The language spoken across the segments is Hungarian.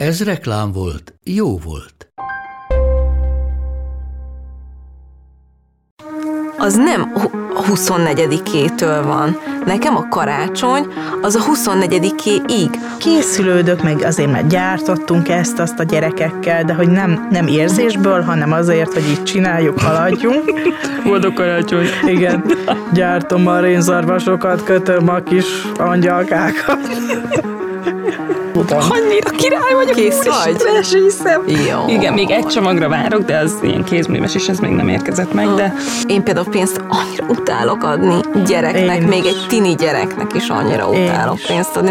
Ez reklám volt, jó volt. Az nem a 24-től van. Nekem a karácsony az a 24-ig. Készülődök, meg azért már gyártottunk ezt-azt a gyerekekkel, de hogy nem, nem érzésből, hanem azért, hogy így csináljuk, haladjunk. Boldog karácsony. Igen, gyártom a rénzarvasokat, kötöm a kis angyalkákat. Annyira király vagyok. Kész vagy? Lesíszem. Jó. Igen, még egy csomagra várok, de az ilyen kézműves, és ez még nem érkezett meg, de Én például pénzt annyira utálok adni gyereknek, Én még is. egy tini gyereknek is annyira Én utálok is. pénzt adni.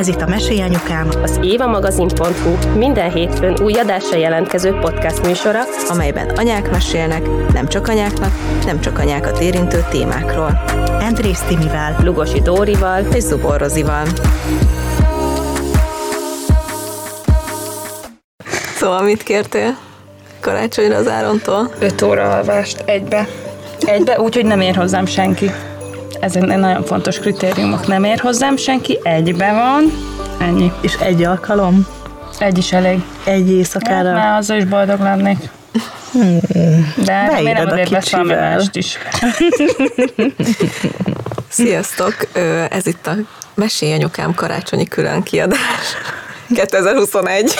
Ez itt a Mesélyanyukám, Az évamagazin.hu minden hétfőn új adásra jelentkező podcast műsora, amelyben anyák mesélnek, nem csak anyáknak, nem csak anyákat érintő témákról. Andrész Timivel. Lugosi Dórival, És Zubor Rozival. Szóval mit kértél karácsonyra az Árontól? 5 óra alvást egybe. Egybe, úgyhogy nem ér hozzám senki. Ez egy nagyon fontos kritériumok. Nem ér hozzám senki, egybe van. Ennyi. És egy alkalom, Egy is elég. egy Hát, éjszakára. már azzal is boldog lennék. De Beírod remélem a azért lesz valami mást is. Sziasztok! Ez itt a Mesélj anyukám karácsonyi külön kiadás. 2021.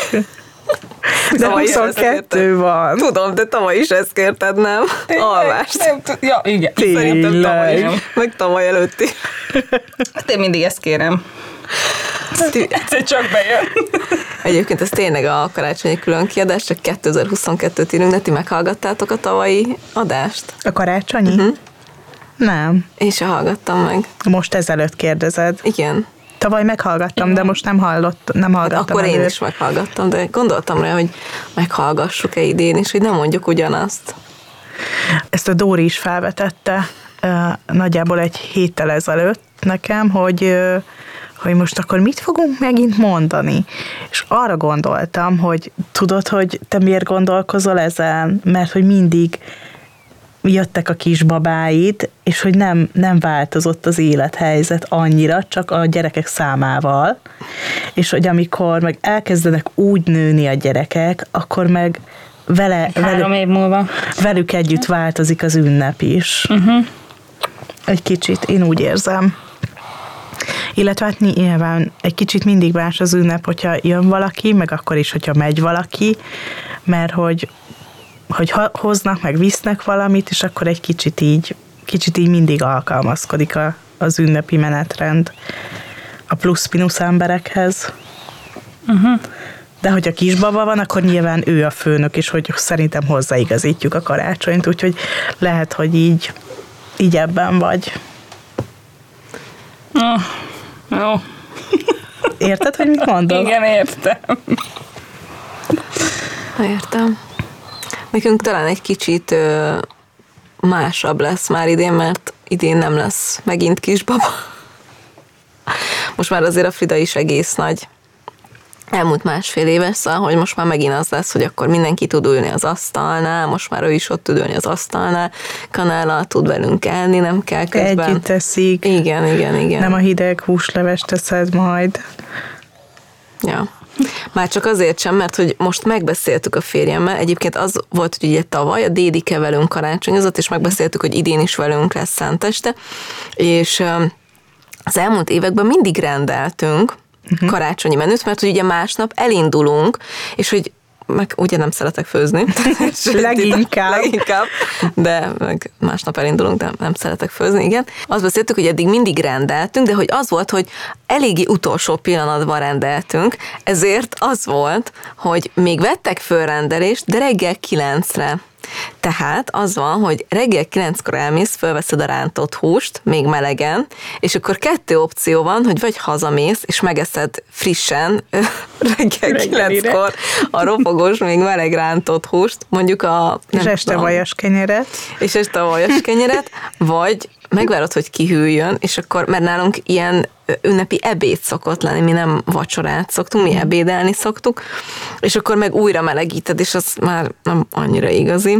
De Tavaly is ezt 22 kérted. van. Tudom, de tavaly is ezt kérted, nem? Alvást. Nem tud- Ja, igen. Szerintem tavaly Tényleg. is. Meg tavaly előtti. Hát én mindig ezt kérem. Egyszer csak bejön. Egyébként ez tényleg a karácsonyi külön kiadás, csak 2022-t írunk, de ti meghallgattátok a tavalyi adást? A karácsonyi? Mhm. Nem. Én se hallgattam meg. Most ezelőtt kérdezed. Igen. Tavaly meghallgattam, de most nem hallott, nem Hát hallgattam akkor én előtt. is meghallgattam, de gondoltam rá, hogy meghallgassuk-e idén is, hogy nem mondjuk ugyanazt. Ezt a Dóri is felvetette nagyjából egy héttel ezelőtt nekem, hogy hogy most akkor mit fogunk megint mondani. És arra gondoltam, hogy tudod, hogy te miért gondolkozol ezen, mert hogy mindig jöttek a kisbabáid, és hogy nem, nem változott az élethelyzet annyira, csak a gyerekek számával, és hogy amikor meg elkezdenek úgy nőni a gyerekek, akkor meg vele, Három velük, év múlva. velük együtt változik az ünnep is. Uh-huh. Egy kicsit, én úgy érzem. Illetve hát nyilván egy kicsit mindig más az ünnep, hogyha jön valaki, meg akkor is, hogyha megy valaki, mert hogy, hogy ha- hoznak, meg visznek valamit, és akkor egy kicsit így, kicsit így mindig alkalmazkodik a, az ünnepi menetrend a plusz-minusz emberekhez. Uh-huh. De hogy a kisbaba van, akkor nyilván ő a főnök, és hogy szerintem hozzáigazítjuk a karácsonyt, úgyhogy lehet, hogy így, így ebben vagy. Oh, jó. Érted, hogy mit mondok? Igen, értem. Értem. Nekünk talán egy kicsit ö, másabb lesz már idén, mert idén nem lesz megint kisbaba. Most már azért a Frida is egész nagy. Elmúlt másfél éves, szóval, hogy most már megint az lesz, hogy akkor mindenki tud ülni az asztalnál, most már ő is ott tud ülni az asztalnál, kanállal tud velünk elni, nem kell közben. Együtt teszik, Igen, igen, igen. nem a hideg húslevest teszed majd. Ja. Már csak azért sem, mert hogy most megbeszéltük a férjemmel, egyébként az volt, hogy ugye tavaly a Dédike velünk karácsonyozott, és megbeszéltük, hogy idén is velünk lesz Szenteste, és az elmúlt években mindig rendeltünk, karácsonyi menüt, mert hogy ugye másnap elindulunk, és hogy meg ugye nem szeretek főzni. Leginkább. Leginkább, de meg másnap elindulunk, de nem szeretek főzni, igen. Azt beszéltük, hogy eddig mindig rendeltünk, de hogy az volt, hogy eléggé utolsó pillanatban rendeltünk, ezért az volt, hogy még vettek fölrendelést, de reggel kilencre. Tehát az van, hogy reggel kilenckor elmész, fölveszed a rántott húst, még melegen, és akkor kettő opció van, hogy vagy hazamész, és megeszed frissen reggel kilenckor a ropogós, még meleg rántott húst, mondjuk a... És este tudom, vajas kenyeret. és este vajas kenyeret, vagy megvárod, hogy kihűljön, és akkor, mert nálunk ilyen ünnepi ebéd szokott lenni, mi nem vacsorát szoktunk, mi ebédelni szoktuk, és akkor meg újra melegíted, és az már nem annyira igazi.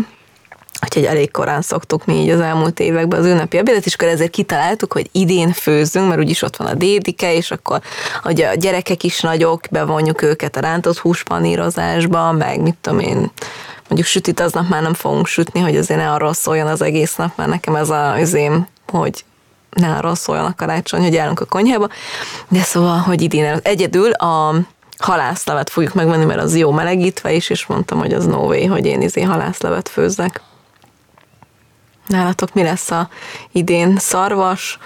Úgyhogy elég korán szoktuk mi így az elmúlt években az ünnepi ebédet, és akkor ezért kitaláltuk, hogy idén főzzünk, mert úgyis ott van a dédike, és akkor ugye a gyerekek is nagyok, bevonjuk őket a rántott húspanírozásba, meg mit tudom én, mondjuk sütit aznap már nem fogunk sütni, hogy azért ne arról szóljon az egész nap, mert nekem ez a üzém, hogy ne arról szóljon a karácsony, hogy állunk a konyhába. De szóval, hogy idén el- egyedül a halászlevet fogjuk megvenni, mert az jó melegítve is, és mondtam, hogy az no way, hogy én izé halászlevet főzzek. Nálatok mi lesz a idén? Szarvas,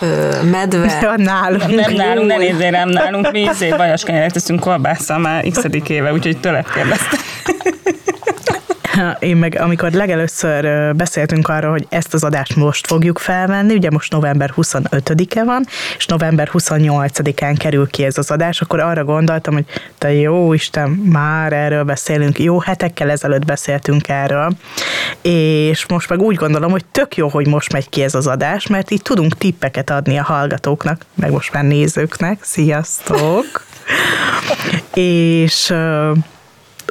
ö, medve? Ja, nálunk. Nem nálunk, ne nézzél rám, nálunk mi izé vajas kenyeret teszünk kolbásszal már x éve, úgyhogy tőled kérdeztem. Én meg, amikor legelőször beszéltünk arról, hogy ezt az adást most fogjuk felvenni, ugye most november 25-e van, és november 28-án kerül ki ez az adás, akkor arra gondoltam, hogy te jó Isten, már erről beszélünk, jó hetekkel ezelőtt beszéltünk erről, és most meg úgy gondolom, hogy tök jó, hogy most megy ki ez az adás, mert így tudunk tippeket adni a hallgatóknak, meg most már nézőknek. Sziasztok! és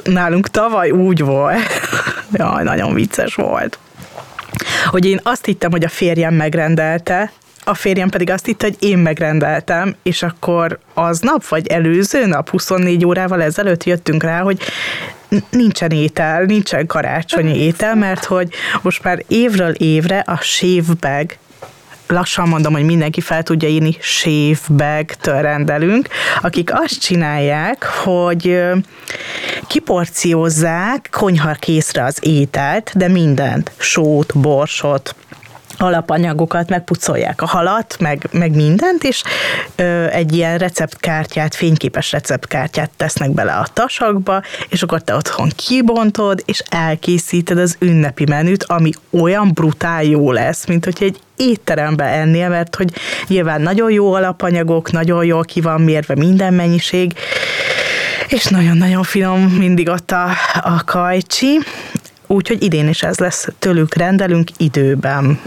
nálunk tavaly úgy volt, jaj, nagyon vicces volt, hogy én azt hittem, hogy a férjem megrendelte, a férjem pedig azt hitte, hogy én megrendeltem, és akkor aznap, vagy előző nap, 24 órával ezelőtt jöttünk rá, hogy nincsen étel, nincsen karácsonyi étel, mert hogy most már évről évre a shave lassan mondom, hogy mindenki fel tudja írni shave bag-től rendelünk, akik azt csinálják, hogy kiporciózzák konyha az ételt, de mindent, sót, borsot, alapanyagokat, megpucolják a halat, meg, meg mindent, és ö, egy ilyen receptkártyát, fényképes receptkártyát tesznek bele a tasakba, és akkor te otthon kibontod, és elkészíted az ünnepi menüt, ami olyan brutál jó lesz, mint hogy egy étterembe ennél, mert hogy nyilván nagyon jó alapanyagok, nagyon jól ki van mérve minden mennyiség, és nagyon-nagyon finom mindig ott a, a kajcsi, úgyhogy idén is ez lesz, tőlük rendelünk időben.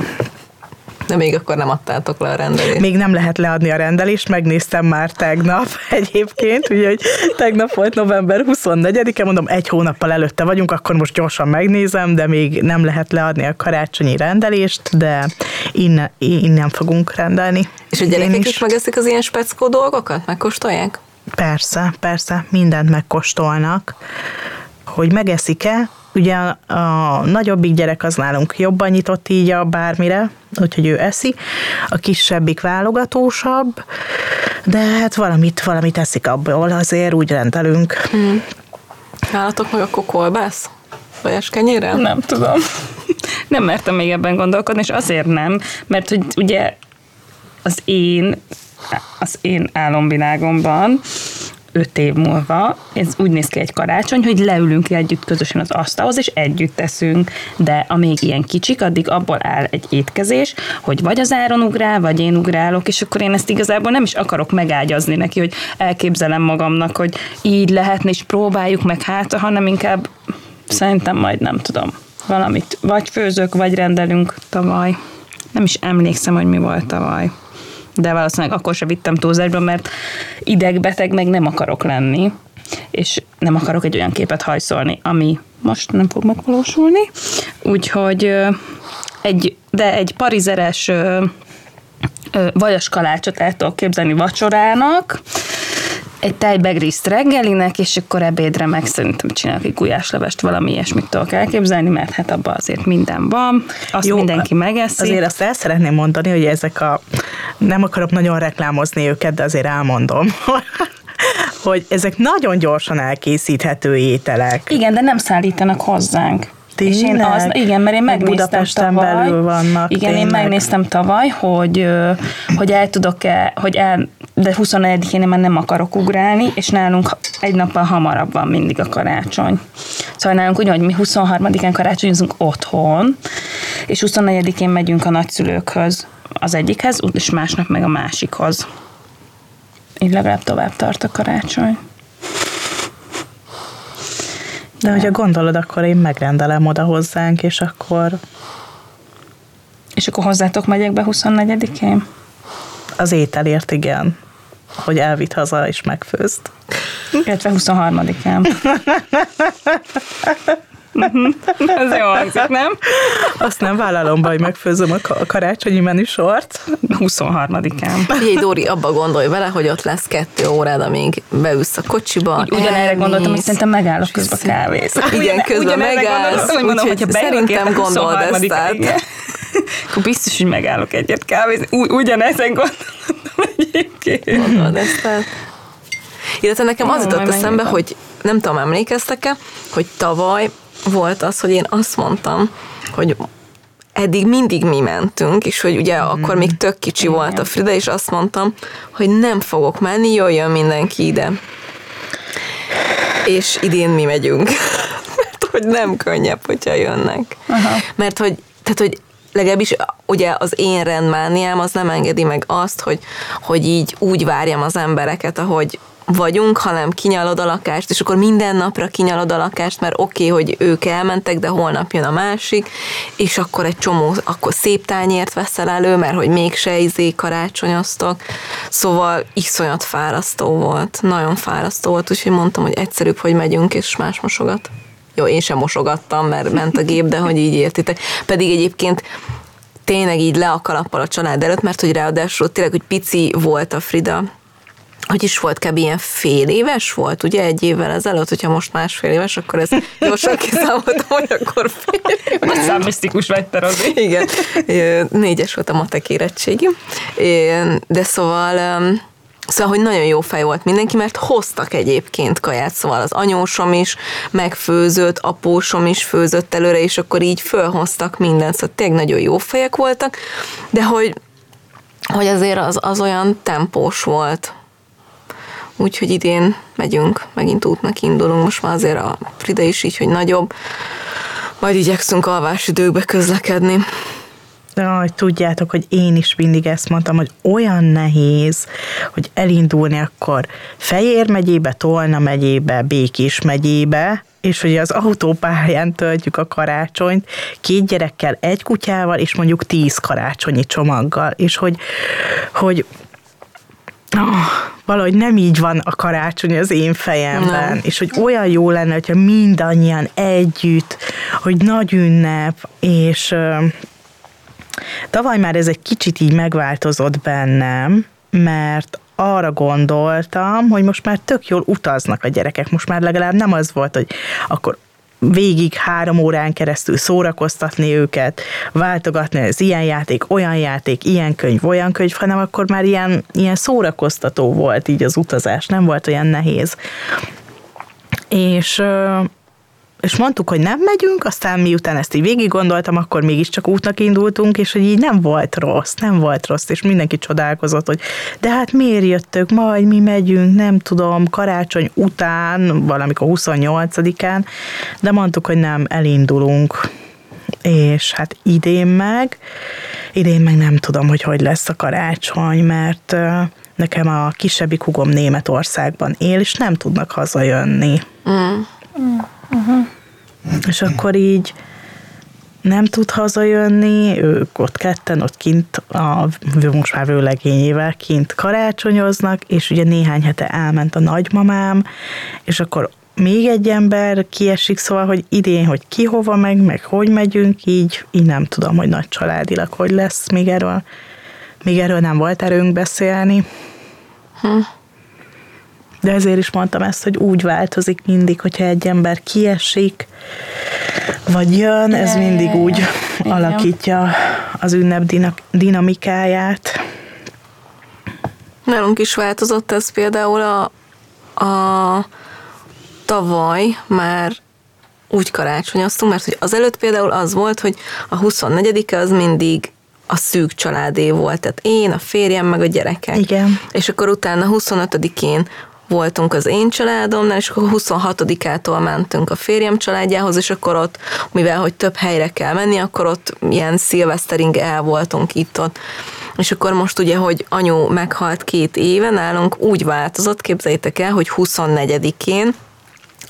De még akkor nem adtátok le a rendelést. Még nem lehet leadni a rendelést, megnéztem már tegnap egyébként, úgyhogy tegnap volt november 24-e, mondom, egy hónappal előtte vagyunk, akkor most gyorsan megnézem, de még nem lehet leadni a karácsonyi rendelést, de innen, innen fogunk rendelni. És a gyerekek is megeszik az ilyen speckó dolgokat? Megkóstolják? Persze, persze, mindent megkóstolnak. Hogy megeszik-e, ugye a nagyobbik gyerek az nálunk jobban nyitott így a bármire, úgyhogy ő eszi, a kisebbik válogatósabb, de hát valamit, valamit eszik abból, azért úgy rendelünk. Nálatok meg a kolbász? Vajas kenyérrel? Nem tudom. Nem mertem még ebben gondolkodni, és azért nem, mert hogy ugye az én, az én álomvilágomban öt év múlva, ez úgy néz ki egy karácsony, hogy leülünk együtt közösen az asztalhoz, és együtt teszünk, de amíg ilyen kicsik, addig abból áll egy étkezés, hogy vagy az áron ugrál, vagy én ugrálok, és akkor én ezt igazából nem is akarok megágyazni neki, hogy elképzelem magamnak, hogy így lehetne, és próbáljuk meg hát, hanem inkább szerintem majd nem tudom. Valamit vagy főzök, vagy rendelünk tavaly. Nem is emlékszem, hogy mi volt tavaly. De valószínűleg akkor sem vittem túlzásba, mert idegbeteg meg nem akarok lenni, és nem akarok egy olyan képet hajszolni, ami most nem fog megvalósulni. Úgyhogy egy, de egy parizeres vajas kalácsot el tudok képzelni vacsorának, egy tejbegriszt reggelinek, és akkor ebédre meg szerintem csinálok egy gulyáslevest, valami ilyesmit tudok elképzelni, mert hát abban azért minden van, azt Jó, mindenki megeszi. Azért azt el szeretném mondani, hogy ezek a, nem akarok nagyon reklámozni őket, de azért elmondom, hogy ezek nagyon gyorsan elkészíthető ételek. Igen, de nem szállítanak hozzánk. Tényleg? És én az, igen, mert én megnéztem Budapesten tavaly, belül vannak. Igen, tényleg. én megnéztem tavaly, hogy, hogy el tudok-e, hogy el, de 24-én én már nem akarok ugrálni, és nálunk egy nappal hamarabb van mindig a karácsony. Szóval nálunk úgy, hogy mi 23-án karácsonyozunk otthon, és 24-én megyünk a nagyszülőkhöz az egyikhez, és másnap meg a másikhoz. Így legalább tovább tart a karácsony. De hogyha gondolod, akkor én megrendelem oda hozzánk, és akkor És akkor hozzátok megyek be 24-én? az ételért igen, hogy elvitt haza és megfőzd. Illetve 23-án. Mhm. Ez jó hangzik, nem? Azt nem vállalom hogy megfőzöm a ka- a karácsonyi menüsort. 23-án. Figyelj, Dóri, abba gondolj vele, hogy ott lesz kettő órád, amíg beülsz a kocsiba. Úgy, ugyanerre gondoltam, hogy szerintem megállok közben kávéz. Igen, közben megállsz, hogy mondom, úgyhogy hogyha szerintem gondold ezt 23-án, át. Akkor biztos, hogy megállok egyet kávézni. Ugy, ugyanezen gondoltam egyébként. Gondold ezt el. Illetve nekem az jutott eszembe, hogy nem tudom, emlékeztek-e, hogy tavaly volt az, hogy én azt mondtam, hogy eddig mindig mi mentünk, és hogy ugye akkor még tök kicsi volt a Frida, és azt mondtam, hogy nem fogok menni, jöjjön mindenki ide. És idén mi megyünk. Mert hogy nem könnyebb, hogyha jönnek. Aha. Mert hogy, tehát, hogy legalábbis ugye az én rendmániám az nem engedi meg azt, hogy, hogy így úgy várjam az embereket, ahogy vagyunk, hanem kinyalod a lakást, és akkor minden napra kinyalod a lakást, mert oké, okay, hogy ők elmentek, de holnap jön a másik, és akkor egy csomó, akkor szép tányért veszel elő, mert hogy mégse izé karácsonyoztok. Szóval iszonyat fárasztó volt, nagyon fárasztó volt, úgyhogy mondtam, hogy egyszerűbb, hogy megyünk, és más mosogat. Jó, én sem mosogattam, mert ment a gép, de hogy így értitek. Pedig egyébként tényleg így le a kalappal a család előtt, mert hogy ráadásul tényleg, hogy pici volt a Frida, hogy is volt, kb. ilyen fél éves volt, ugye egy évvel ezelőtt, hogyha most másfél éves, akkor ez gyorsan kiszámoltam, hogy akkor fél éves. Nagy számmisztikus vagy te, Rozi. Igen, négyes volt a matek érettségi. Ö, De szóval, szóval, hogy nagyon jó fej volt mindenki, mert hoztak egyébként kaját, szóval az anyósom is megfőzött, apósom is főzött előre, és akkor így fölhoztak mindent, szóval tényleg nagyon jó fejek voltak, de hogy, hogy azért az, az olyan tempós volt. Úgyhogy idén megyünk, megint útnak indulunk, most már azért a Frida is így, hogy nagyobb, majd igyekszünk alvásidőkbe közlekedni. De hogy tudjátok, hogy én is mindig ezt mondtam, hogy olyan nehéz, hogy elindulni akkor Fejér megyébe, Tolna megyébe, Békés megyébe, és hogy az autópályán töltjük a karácsonyt két gyerekkel, egy kutyával, és mondjuk tíz karácsonyi csomaggal, és hogy, hogy oh, valahogy nem így van a karácsony az én fejemben, Nem. és hogy olyan jó lenne, hogyha mindannyian együtt, hogy nagy ünnep, és ö, Tavaly már ez egy kicsit így megváltozott bennem, mert arra gondoltam, hogy most már tök jól utaznak a gyerekek, most már legalább nem az volt, hogy akkor végig három órán keresztül szórakoztatni őket, váltogatni az ilyen játék, olyan játék, ilyen könyv, olyan könyv, hanem akkor már ilyen, ilyen szórakoztató volt így az utazás, nem volt olyan nehéz. És és mondtuk, hogy nem megyünk, aztán miután ezt így végig gondoltam, akkor mégiscsak útnak indultunk, és hogy így nem volt rossz, nem volt rossz, és mindenki csodálkozott, hogy de hát miért jöttök, majd mi megyünk, nem tudom, karácsony után, valamikor 28-án, de mondtuk, hogy nem, elindulunk. És hát idén meg, idén meg nem tudom, hogy hogy lesz a karácsony, mert nekem a kisebbik hugom Németországban él, és nem tudnak hazajönni. És akkor így nem tud hazajönni, ők ott ketten, ott kint, a, most már vőlegényével kint karácsonyoznak, és ugye néhány hete elment a nagymamám, és akkor még egy ember kiesik, szóval, hogy idén, hogy ki hova meg, meg hogy megyünk, így, így nem tudom, hogy nagy családilag hogy lesz, még erről, még erről nem volt erőnk beszélni. De ezért is mondtam ezt, hogy úgy változik mindig, hogyha egy ember kiesik, vagy jön, ez mindig úgy Igen. alakítja az ünnep dinamikáját. Nálunk is változott ez például a, a tavaly már úgy karácsonyoztunk, mert hogy az előtt például az volt, hogy a 24 az mindig a szűk családé volt, tehát én, a férjem, meg a gyerekek. Igen. És akkor utána 25-én voltunk az én családomnál, és akkor 26-ától mentünk a férjem családjához, és akkor ott, mivel hogy több helyre kell menni, akkor ott ilyen szilvesztering el voltunk itt-ott. És akkor most ugye, hogy anyu meghalt két éve, nálunk úgy változott, képzeljétek el, hogy 24-én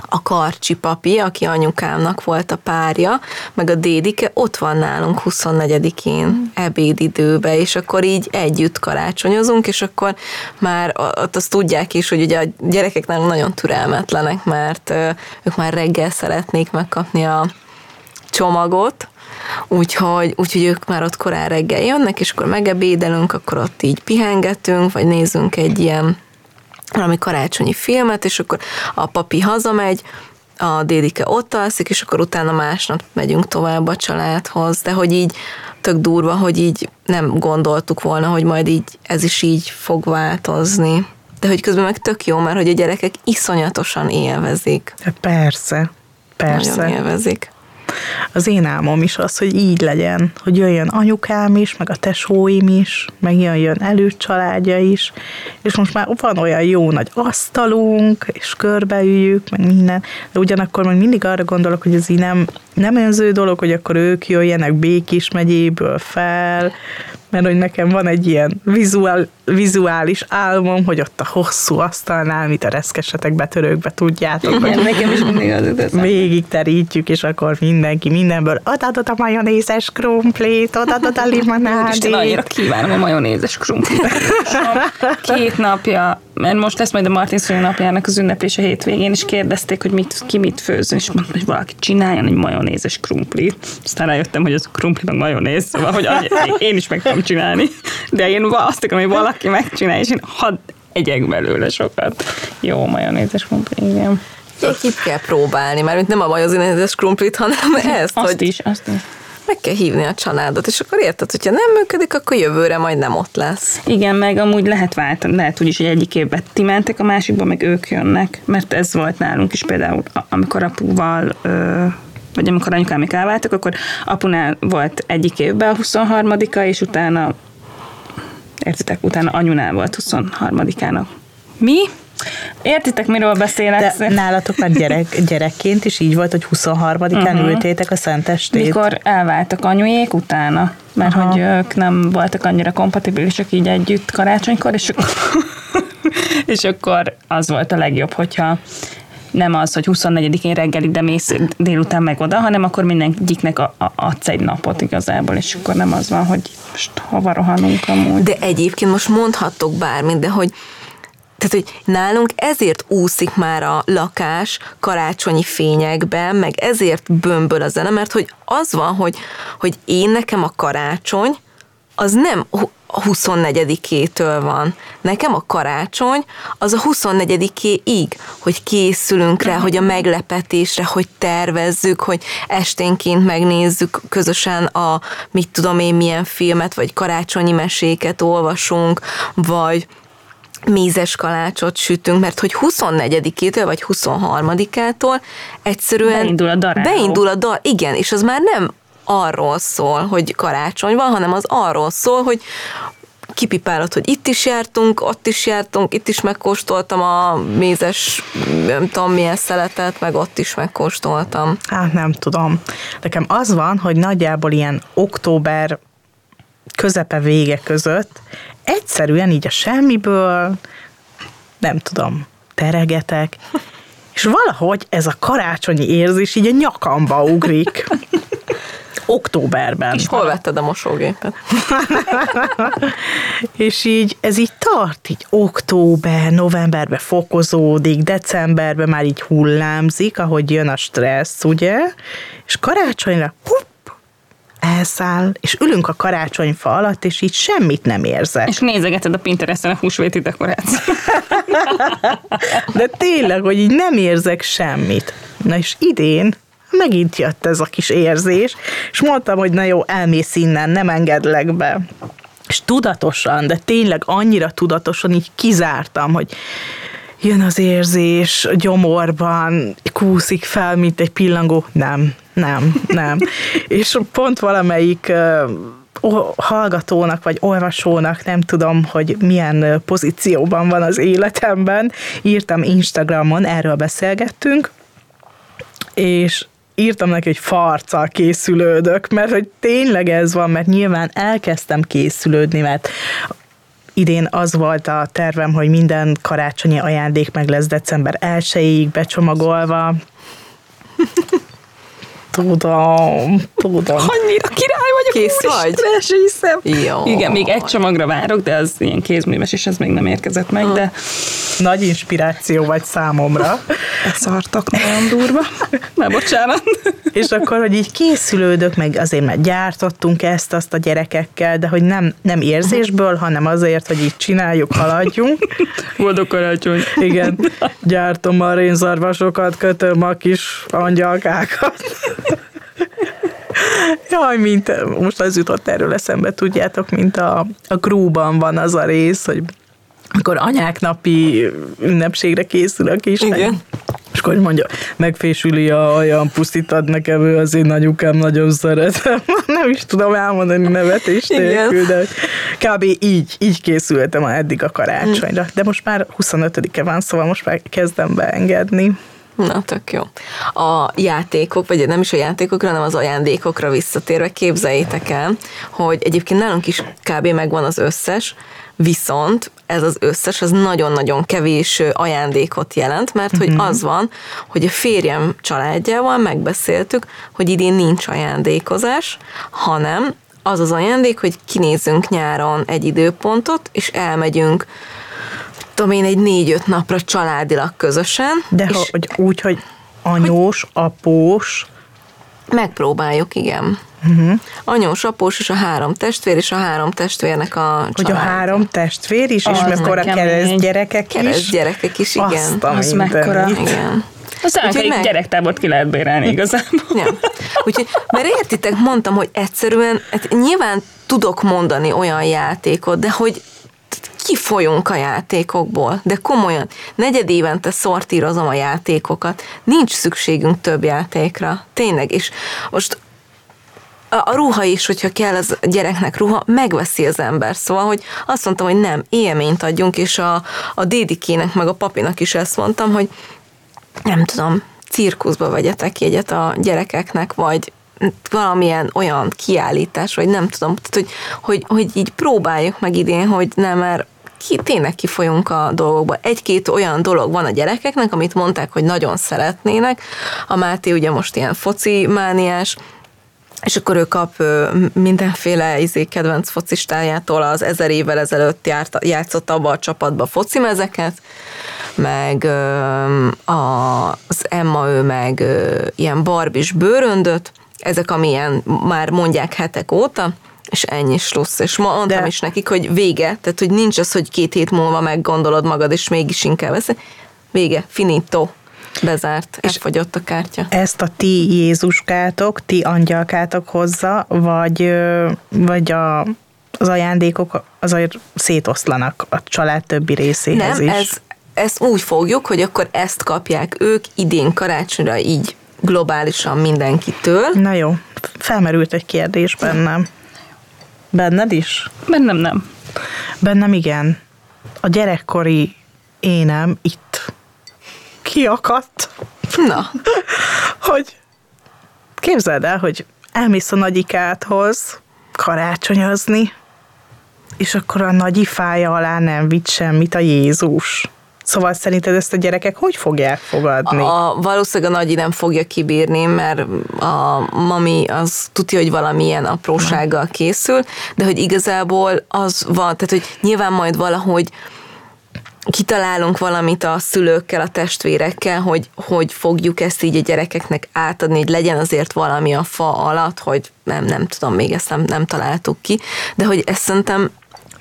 a Karcsi papi, aki anyukámnak volt a párja, meg a dédike, ott van nálunk 24-én ebédidőbe, és akkor így együtt karácsonyozunk, és akkor már ott azt tudják is, hogy ugye a gyerekek nálunk nagyon türelmetlenek, mert ők már reggel szeretnék megkapni a csomagot, Úgyhogy, úgyhogy ők már ott korán reggel jönnek, és akkor megebédelünk, akkor ott így pihengetünk, vagy nézünk egy ilyen valami karácsonyi filmet, és akkor a papi hazamegy, a dédike ott alszik, és akkor utána másnap megyünk tovább a családhoz, de hogy így tök durva, hogy így nem gondoltuk volna, hogy majd így ez is így fog változni. De hogy közben meg tök jó, mert hogy a gyerekek iszonyatosan élvezik. Persze, persze. Nagyon élvezik. Az én álmom is az, hogy így legyen, hogy jöjjön anyukám is, meg a tesóim is, meg jöjjön előcsaládja is, és most már van olyan jó nagy asztalunk, és körbeüljük, meg minden, de ugyanakkor meg mindig arra gondolok, hogy ez így nem, nem önző dolog, hogy akkor ők jöjjenek Békis megyéből fel, mert hogy nekem van egy ilyen vizuál, vizuális álmom, hogy ott a hosszú asztalnál, mit a reszkesetek betörőkbe tudjátok, Igen, nekem is mindig az eszembe. végig terítjük, és akkor mindenki mindenből adadod a majonézes krumplét, adadod a Isten, limonádét. annyira kívánom a majonézes krumplit. Két napja, mert most lesz majd a Martin Szülő napjának az ünneplése hétvégén, és kérdezték, hogy mit, ki mit főzön, és mondtam, hogy valaki csináljon egy majonézes krumplit. Aztán rájöttem, hogy az krumpli meg majonéz, szóval, hogy annyi, én is meg tudom csinálni. De én azt akarom, hogy valaki megcsinálja, és én hadd egyek belőle sokat. Jó majonézes krumpli, igen. Ki kell próbálni, mert nem a majonézes krumplit, hanem ezt, Azt hogy is, azt is. meg kell hívni a családot, és akkor érted, hogyha nem működik, akkor jövőre majd nem ott lesz. Igen, meg amúgy lehet váltani, lehet úgy is, hogy egyik évben ti mentek, a másikban meg ők jönnek, mert ez volt nálunk is például, amikor apuval, ö, vagy amikor anyukámik elváltak, akkor apunál volt egyik évben a 23-a, és utána, értitek, utána anyunál volt 23-án a mi? Értitek, miről beszélek? De nálatok már gyerek, gyerekként is így volt, hogy 23-án uh-huh. ültétek a szentestét. Mikor elváltak anyujék utána, mert Aha. hogy ők nem voltak annyira kompatibilisek így együtt karácsonykor, és akkor, és akkor az volt a legjobb, hogyha nem az, hogy 24-én reggel ide mész, délután meg oda, hanem akkor mindegyiknek a, a, adsz egy napot igazából, és akkor nem az van, hogy most hova rohanunk amúgy. De egyébként most mondhattok bármit, de hogy tehát, hogy nálunk ezért úszik már a lakás karácsonyi fényekben, meg ezért bömböl a zene, mert hogy az van, hogy, hogy én nekem a karácsony, az nem a 24-től van. Nekem a karácsony az a 24-ig, hogy készülünk rá, hogy a meglepetésre, hogy tervezzük, hogy esténként megnézzük közösen a mit tudom én milyen filmet, vagy karácsonyi meséket olvasunk, vagy mézes kalácsot sütünk, mert hogy 24-től vagy 23-ától egyszerűen Beindul a daráló. Beindul a dar, igen, és az már nem arról szól, hogy karácsony van, hanem az arról szól, hogy kipipálod, hogy itt is jártunk, ott is jártunk, itt is megkóstoltam a mézes, nem tudom milyen szeletet, meg ott is megkóstoltam. Hát nem tudom. Nekem az van, hogy nagyjából ilyen október közepe vége között egyszerűen így a semmiből, nem tudom, teregetek, és valahogy ez a karácsonyi érzés így a nyakamba ugrik. Októberben. És hol vetted a mosógépet? És így ez így tart, így október, novemberben fokozódik, decemberben már így hullámzik, ahogy jön a stressz, ugye? És karácsonyra, hupp, elszáll, és ülünk a karácsonyfa alatt, és így semmit nem érzek. És nézegeted a Pinteresten a húsvéti dekorációt. De tényleg, hogy így nem érzek semmit. Na és idén megint jött ez a kis érzés, és mondtam, hogy na jó, elmész innen, nem engedlek be. És tudatosan, de tényleg annyira tudatosan így kizártam, hogy jön az érzés gyomorban, kúszik fel, mint egy pillangó. Nem, nem, nem. és pont valamelyik hallgatónak vagy olvasónak, nem tudom, hogy milyen pozícióban van az életemben, írtam Instagramon, erről beszélgettünk, és írtam neki, hogy farccal készülődök, mert hogy tényleg ez van, mert nyilván elkezdtem készülődni, mert idén az volt a tervem, hogy minden karácsonyi ajándék meg lesz december 1-ig becsomagolva. Tudom, tudom. Annyira vagyok, Kész vagy? Úristen, hiszem. Jó. Igen, még egy csomagra várok, de az ilyen kézműves, és ez még nem érkezett meg, de Nagy inspiráció vagy számomra. szartak nagyon durva. Na, bocsánat. És akkor, hogy így készülődök, meg azért mert gyártottunk ezt, azt a gyerekekkel, de hogy nem, nem érzésből, hanem azért, hogy így csináljuk, haladjunk. Boldog karácsony. Igen, gyártom a rénzarvasokat, kötöm a kis angyalkákat. Jaj, mint, most az jutott erről eszembe, tudjátok, mint a, a grúban van az a rész, hogy akkor anyák napi ünnepségre készül a kislány. Igen. És akkor mondja, megfésüli a olyan pusztítad nekem, ő az én anyukám nagyon szeretem. Nem is tudom elmondani nevetés Igen. nélkül, de kb. így, így készültem eddig a karácsonyra. De most már 25-e van, szóval most már kezdem beengedni. Na, tök jó. A játékok, vagy nem is a játékokra, hanem az ajándékokra visszatérve, képzeljétek el, hogy egyébként nálunk is kb. megvan az összes, viszont ez az összes, az nagyon-nagyon kevés ajándékot jelent, mert hogy az van, hogy a férjem családjával megbeszéltük, hogy idén nincs ajándékozás, hanem az az ajándék, hogy kinézzünk nyáron egy időpontot, és elmegyünk tudom én, egy négy-öt napra családilag közösen. De és hogy úgy, hogy anyós, após, Megpróbáljuk, igen. Uh-huh. Anyós, após és a három testvér, és a három testvérnek a hogy a három testvér is, és mekkora kereszt gyerekek Kereszt is. gyerekek is, igen. Azt a Az mekkora. Igen. Aztán Úgyhogy egy meg- gyerektábort ki lehet bérelni igazából. Ja. Úgyhogy, mert értitek, mondtam, hogy egyszerűen, hát nyilván tudok mondani olyan játékot, de hogy kifolyunk a játékokból, de komolyan, negyed évente szortírozom a játékokat, nincs szükségünk több játékra, tényleg, és most a, ruha is, hogyha kell az gyereknek ruha, megveszi az ember. Szóval, hogy azt mondtam, hogy nem, élményt adjunk, és a, a dédikének, meg a papinak is ezt mondtam, hogy nem tudom, cirkuszba vegyetek jegyet a gyerekeknek, vagy valamilyen olyan kiállítás, vagy nem tudom, tehát, hogy, hogy, hogy így próbáljuk meg idén, hogy nem, mert ki, tényleg kifolyunk a dolgokba. Egy-két olyan dolog van a gyerekeknek, amit mondták, hogy nagyon szeretnének. A Máté ugye most ilyen foci mániás, és akkor ő kap mindenféle izé, kedvenc focistájától az ezer évvel ezelőtt járt, játszott abba a csapatba focimezeket, meg az Emma ő meg ilyen barbis bőröndöt, ezek amilyen már mondják hetek óta, és ennyi slussz. És ma mondtam De- is nekik, hogy vége, tehát hogy nincs az, hogy két hét múlva meggondolod magad, és mégis inkább veszed. Vége, finito, bezárt, elfogyott a kártya. Ezt a ti Jézuskátok, ti angyalkátok hozza, vagy, vagy a, az ajándékok azért szétoszlanak a család többi részéhez Nem, is. ez, ezt úgy fogjuk, hogy akkor ezt kapják ők idén karácsonyra így globálisan mindenkitől. Na jó, felmerült egy kérdés bennem. Benned is? Bennem nem. Bennem igen. A gyerekkori énem itt kiakadt, Na, hogy képzeld el, hogy elmész a nagyikádhoz karácsonyozni, és akkor a nagyi fája alá nem vitt semmit a Jézus. Szóval szerinted ezt a gyerekek hogy fogják fogadni? a, valószínűleg a nagyi nem fogja kibírni, mert a mami az tudja, hogy valamilyen aprósággal készül, de hogy igazából az van, tehát hogy nyilván majd valahogy kitalálunk valamit a szülőkkel, a testvérekkel, hogy, hogy fogjuk ezt így a gyerekeknek átadni, hogy legyen azért valami a fa alatt, hogy nem, nem tudom, még ezt nem, nem találtuk ki, de hogy ezt szerintem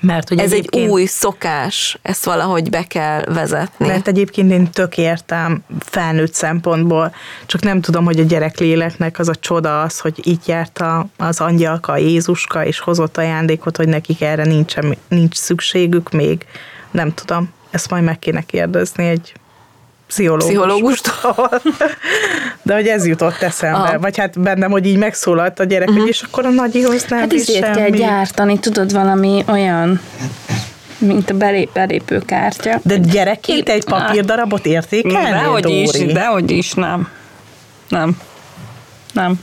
Mert hogy ez egy új szokás, ezt valahogy be kell vezetni. Mert egyébként én tök értem felnőtt szempontból, csak nem tudom, hogy a gyerek léleknek az a csoda az, hogy itt járt a, az angyalka, Jézuska, és hozott ajándékot, hogy nekik erre nincs, nincs szükségük még. Nem tudom, ezt majd meg kéne kérdezni egy. Pszichológustól. De hogy ez jutott eszembe. Aha. Vagy hát bennem, hogy így megszólalt a gyerek, hogy és akkor a nagyihoz nem Hát is ezért kell semmi. gyártani, tudod, valami olyan, mint a belép, belépőkártya. De gyerekként egy papírdarabot értékelnél, Dehogy is, Dóri? dehogy is, nem. Nem. Nem.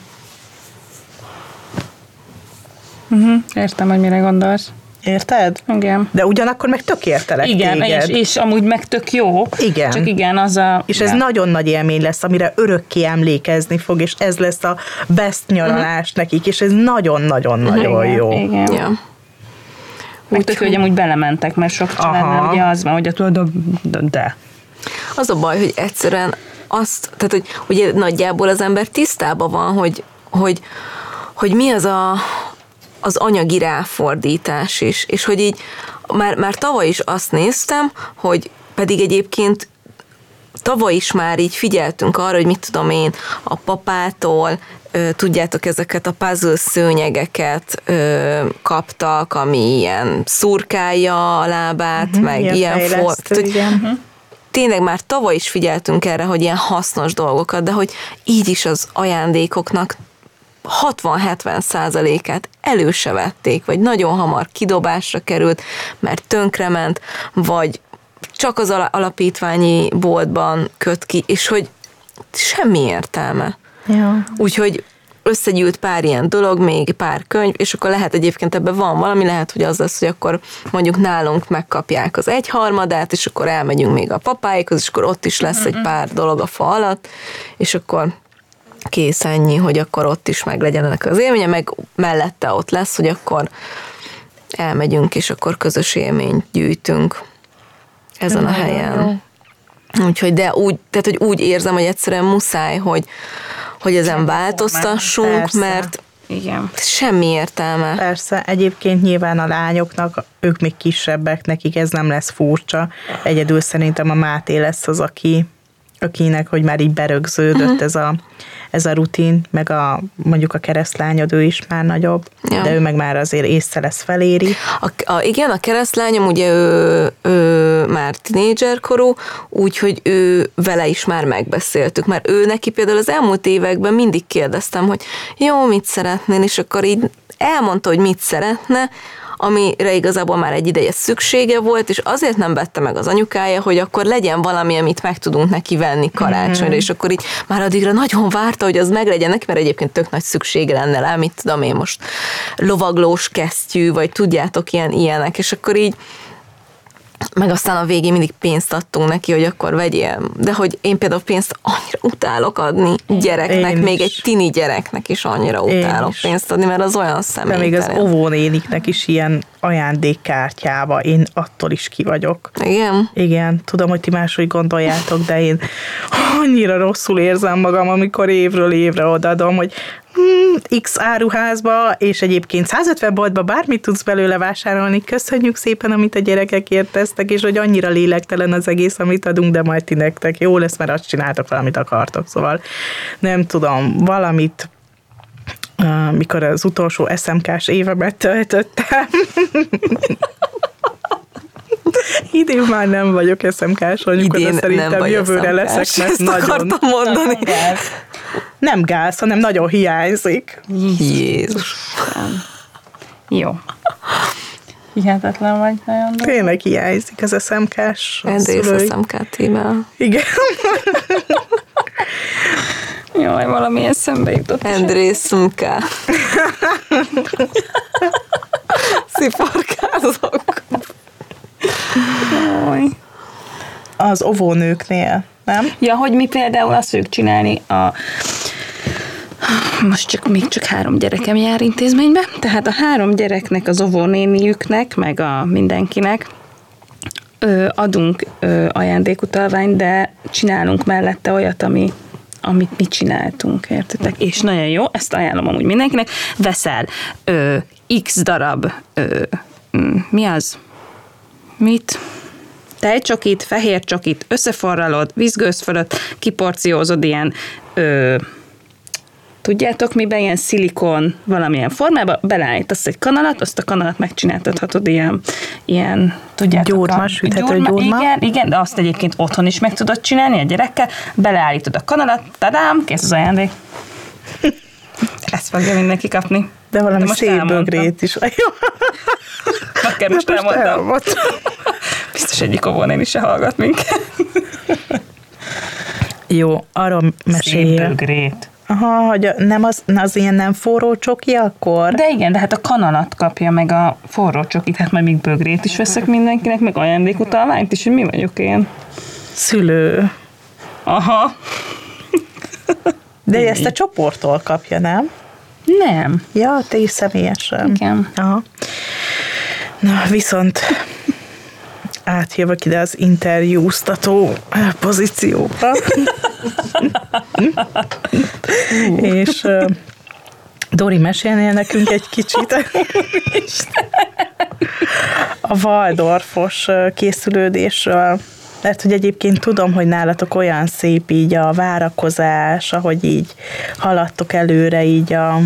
Uh-huh. Értem, hogy mire gondolsz. Érted? Igen. De ugyanakkor meg tök értelek Igen, téged. és, és amúgy meg tök jó. Igen. Csak igen, az a... És ez ja. nagyon nagy élmény lesz, amire örökké emlékezni fog, és ez lesz a best nyaralás nekik, és ez nagyon-nagyon-nagyon igen, jó. Igen. Ja. Meg tök, hogy amúgy belementek, mert sok családnál ugye az van, hogy a tudod, de, de. Az a baj, hogy egyszerűen azt, tehát hogy ugye nagyjából az ember tisztában van, hogy, hogy, hogy mi az a, az anyagi ráfordítás is, és hogy így már, már tavaly is azt néztem, hogy pedig egyébként tavaly is már így figyeltünk arra, hogy mit tudom én, a papától, tudjátok, ezeket a puzzle szőnyegeket ö, kaptak, ami ilyen szurkálja a lábát, uh-huh, meg ilyen ilyen, for, igen. tényleg már tavaly is figyeltünk erre, hogy ilyen hasznos dolgokat, de hogy így is az ajándékoknak 60-70 százalékát elő se vették, vagy nagyon hamar kidobásra került, mert tönkrement, vagy csak az ala- alapítványi boltban köt ki, és hogy semmi értelme. Ja. Úgyhogy összegyűlt pár ilyen dolog, még pár könyv, és akkor lehet egyébként ebben van valami, lehet, hogy az lesz, hogy akkor mondjuk nálunk megkapják az egyharmadát, és akkor elmegyünk még a papáikhoz, és akkor ott is lesz egy pár dolog a fa alatt, és akkor kész ennyi, hogy akkor ott is meg legyen ennek az élménye, meg mellette ott lesz, hogy akkor elmegyünk, és akkor közös élményt gyűjtünk ezen a helyen. Úgyhogy, de úgy, tehát, hogy úgy érzem, hogy egyszerűen muszáj, hogy, hogy ezen változtassunk, Persze. mert Igen. semmi értelme. Persze, egyébként nyilván a lányoknak, ők még kisebbek, nekik ez nem lesz furcsa. Egyedül szerintem a Máté lesz az, aki, akinek, hogy már így berögződött uh-huh. ez, a, ez a rutin, meg a, mondjuk a keresztlányod, ő is már nagyobb, Ja. de ő meg már azért észre lesz feléri. A, a, igen, a keresztlányom ugye ő, ő már tinédzserkorú, úgyhogy ő vele is már megbeszéltük, mert ő neki például az elmúlt években mindig kérdeztem, hogy jó, mit szeretnél, és akkor így elmondta, hogy mit szeretne, amire igazából már egy ideje szüksége volt, és azért nem vette meg az anyukája, hogy akkor legyen valami, amit meg tudunk neki venni karácsonyra, Mhm. és akkor így már addigra nagyon várta, hogy az meglegyen neki, mert egyébként tök nagy szüksége lenne rá, mit tudom én most, lovaglós kesztyű, vagy tudjátok, ilyen ilyenek, és akkor így meg aztán a végén mindig pénzt adtunk neki, hogy akkor vegyél. De hogy én például pénzt annyira utálok adni gyereknek, Én még is. egy tini gyereknek is annyira Én utálok is. pénzt adni, mert az olyan De személytelen. még az óvónéniknek is ilyen ajándékkártyába, én attól is ki vagyok. Igen? Igen, tudom, hogy ti máshogy gondoljátok, de én annyira rosszul érzem magam, amikor évről évre odaadom, hogy X áruházba, és egyébként 150 boltba bármit tudsz belőle vásárolni, köszönjük szépen, amit a gyerekekért tesztek, és hogy annyira lélektelen az egész, amit adunk, de majd ti nektek. Jó lesz, mert azt csináltok, valamit akartok, szóval nem tudom, valamit mikor az utolsó SMK-s évemet töltöttem. Idén már nem vagyok amikor Idén de szerintem nem vagy jövőre leszek, mert Ezt nagyon... akartam mondani. Nem gáz, hanem nagyon hiányzik. Jézus. Jó. Hihetetlen vagy nagyon. de- Tényleg hiányzik az SMK-s Andrész szülői. a MKT-vel. Igen. Jaj, valami eszembe jutott. Andrész MK. Sziporkázok. Az óvónőknél, nem? Ja, hogy mi például azt fogjuk csinálni a most csak még csak három gyerekem jár intézménybe, tehát a három gyereknek, az óvónéniüknek, meg a mindenkinek ö, adunk ö, ajándékutalványt, de csinálunk mellette olyat, ami amit mi csináltunk, értitek? És nagyon jó, ezt ajánlom amúgy mindenkinek. Veszel ö, x darab, ö, mi az? Mit? Tejcsokit, fehér csokit, összeforralod, vízgőz fölött, kiporciózod ilyen ö, tudjátok miben, ilyen szilikon valamilyen formába, beleállítasz egy kanalat, azt a kanalat megcsináltathatod ilyen, ilyen tudjátok. Gyurma, süthető gyurma. Igen, igen, de azt egyébként otthon is meg tudod csinálni a gyerekkel, beleállítod a kanalat, tadám, kész az ajándék. Ezt fogja mindenki kapni. De valami szép bögrét is. Jó, Akkor most most elmondtam. elmondtam. Biztos egyik óvónén is se hallgat minket. Jó, arról Szép mesélj. bögrét. Aha, hogy a- nem az, az ilyen nem forró csoki akkor? De igen, de hát a kanalat kapja meg a forró csokit, hát majd még bögrét is veszek mindenkinek, meg ajándékutalványt is, hogy mi vagyok én. Szülő. Aha. De ezt a csoporttól kapja, nem? Nem. Ja, te is személyesen. Igen. Aha. Na, viszont átjövök ide az interjúztató pozícióba. És ö, Dori, mesélnél nekünk egy kicsit a Waldorfos ö, készülődésről? Mert hogy egyébként tudom, hogy nálatok olyan szép így a várakozás, ahogy így haladtok előre így a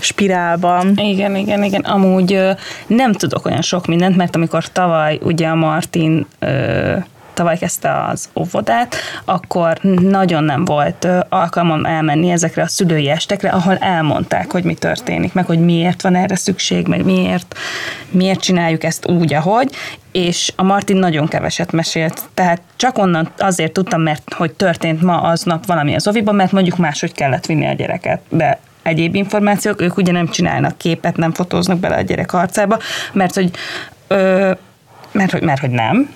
spirálban. Igen, igen, igen. Amúgy nem tudok olyan sok mindent, mert amikor tavaly ugye a Martin tavaly kezdte az óvodát, akkor nagyon nem volt alkalmam elmenni ezekre a szülői estekre, ahol elmondták, hogy mi történik, meg hogy miért van erre szükség, meg miért, miért csináljuk ezt úgy, ahogy, és a Martin nagyon keveset mesélt, tehát csak onnan azért tudtam, mert hogy történt ma aznap valami az oviban, mert mondjuk máshogy kellett vinni a gyereket, de egyéb információk, ők ugye nem csinálnak képet, nem fotóznak bele a gyerek arcába, mert hogy, ö, mert, hogy, mert hogy nem.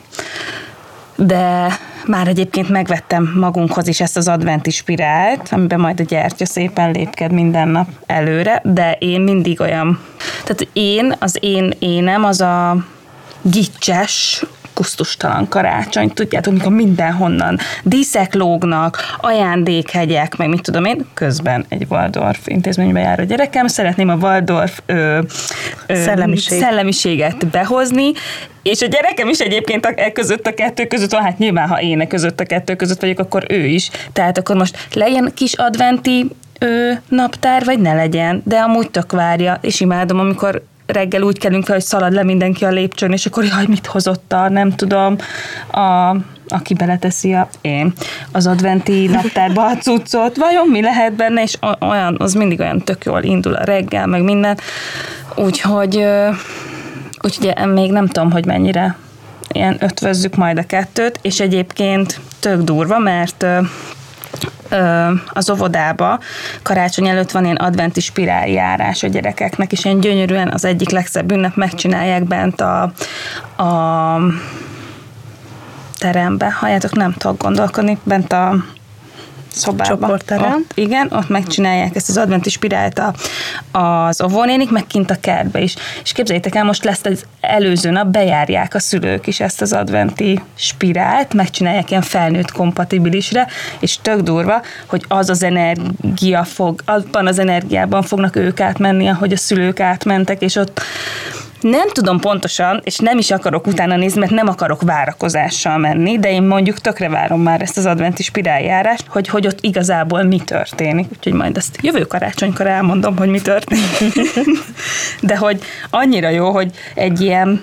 De már egyébként megvettem magunkhoz is ezt az adventi spirált, amiben majd a gyertya szépen lépked minden nap előre, de én mindig olyan, tehát én, az én énem az a gicses, kusztustalan karácsony, tudjátok, amikor mindenhonnan díszek lógnak, ajándékhegyek, meg mit tudom én, közben egy Waldorf intézménybe jár a gyerekem, szeretném a Waldorf ö, ö, Szellemiség. szellemiséget behozni, és a gyerekem is egyébként a, e között a kettő között van, hát nyilván, ha én e között a kettő között vagyok, akkor ő is. Tehát akkor most legyen kis adventi ö, naptár, vagy ne legyen, de amúgy tök várja, és imádom, amikor reggel úgy kelünk fel, hogy szalad le mindenki a lépcsőn, és akkor jaj, mit hozott a, nem tudom, a, aki beleteszi a, én, az adventi naptárba a cuccot, vajon mi lehet benne, és olyan, az mindig olyan tök jól indul a reggel, meg minden. Úgyhogy, úgyhogy még nem tudom, hogy mennyire ilyen ötvözzük majd a kettőt, és egyébként tök durva, mert az óvodába karácsony előtt van ilyen adventi spiráljárás a gyerekeknek, és ilyen gyönyörűen az egyik legszebb ünnep megcsinálják bent a, a terembe. Halljátok, nem tudok gondolkodni, bent a Csoportterem. Ott, igen, ott megcsinálják ezt az adventi spirált a, az óvónénik, meg kint a kertbe is. És képzeljétek el, most lesz az előző nap, bejárják a szülők is ezt az adventi spirált, megcsinálják ilyen felnőtt kompatibilisre, és tök durva, hogy az az energia fog, abban az energiában fognak ők átmenni, ahogy a szülők átmentek, és ott nem tudom pontosan, és nem is akarok utána nézni, mert nem akarok várakozással menni, de én mondjuk tökre várom már ezt az adventi spiráljárást, hogy, hogy ott igazából mi történik. Úgyhogy majd ezt jövő karácsonykor elmondom, hogy mi történik. de hogy annyira jó, hogy egy ilyen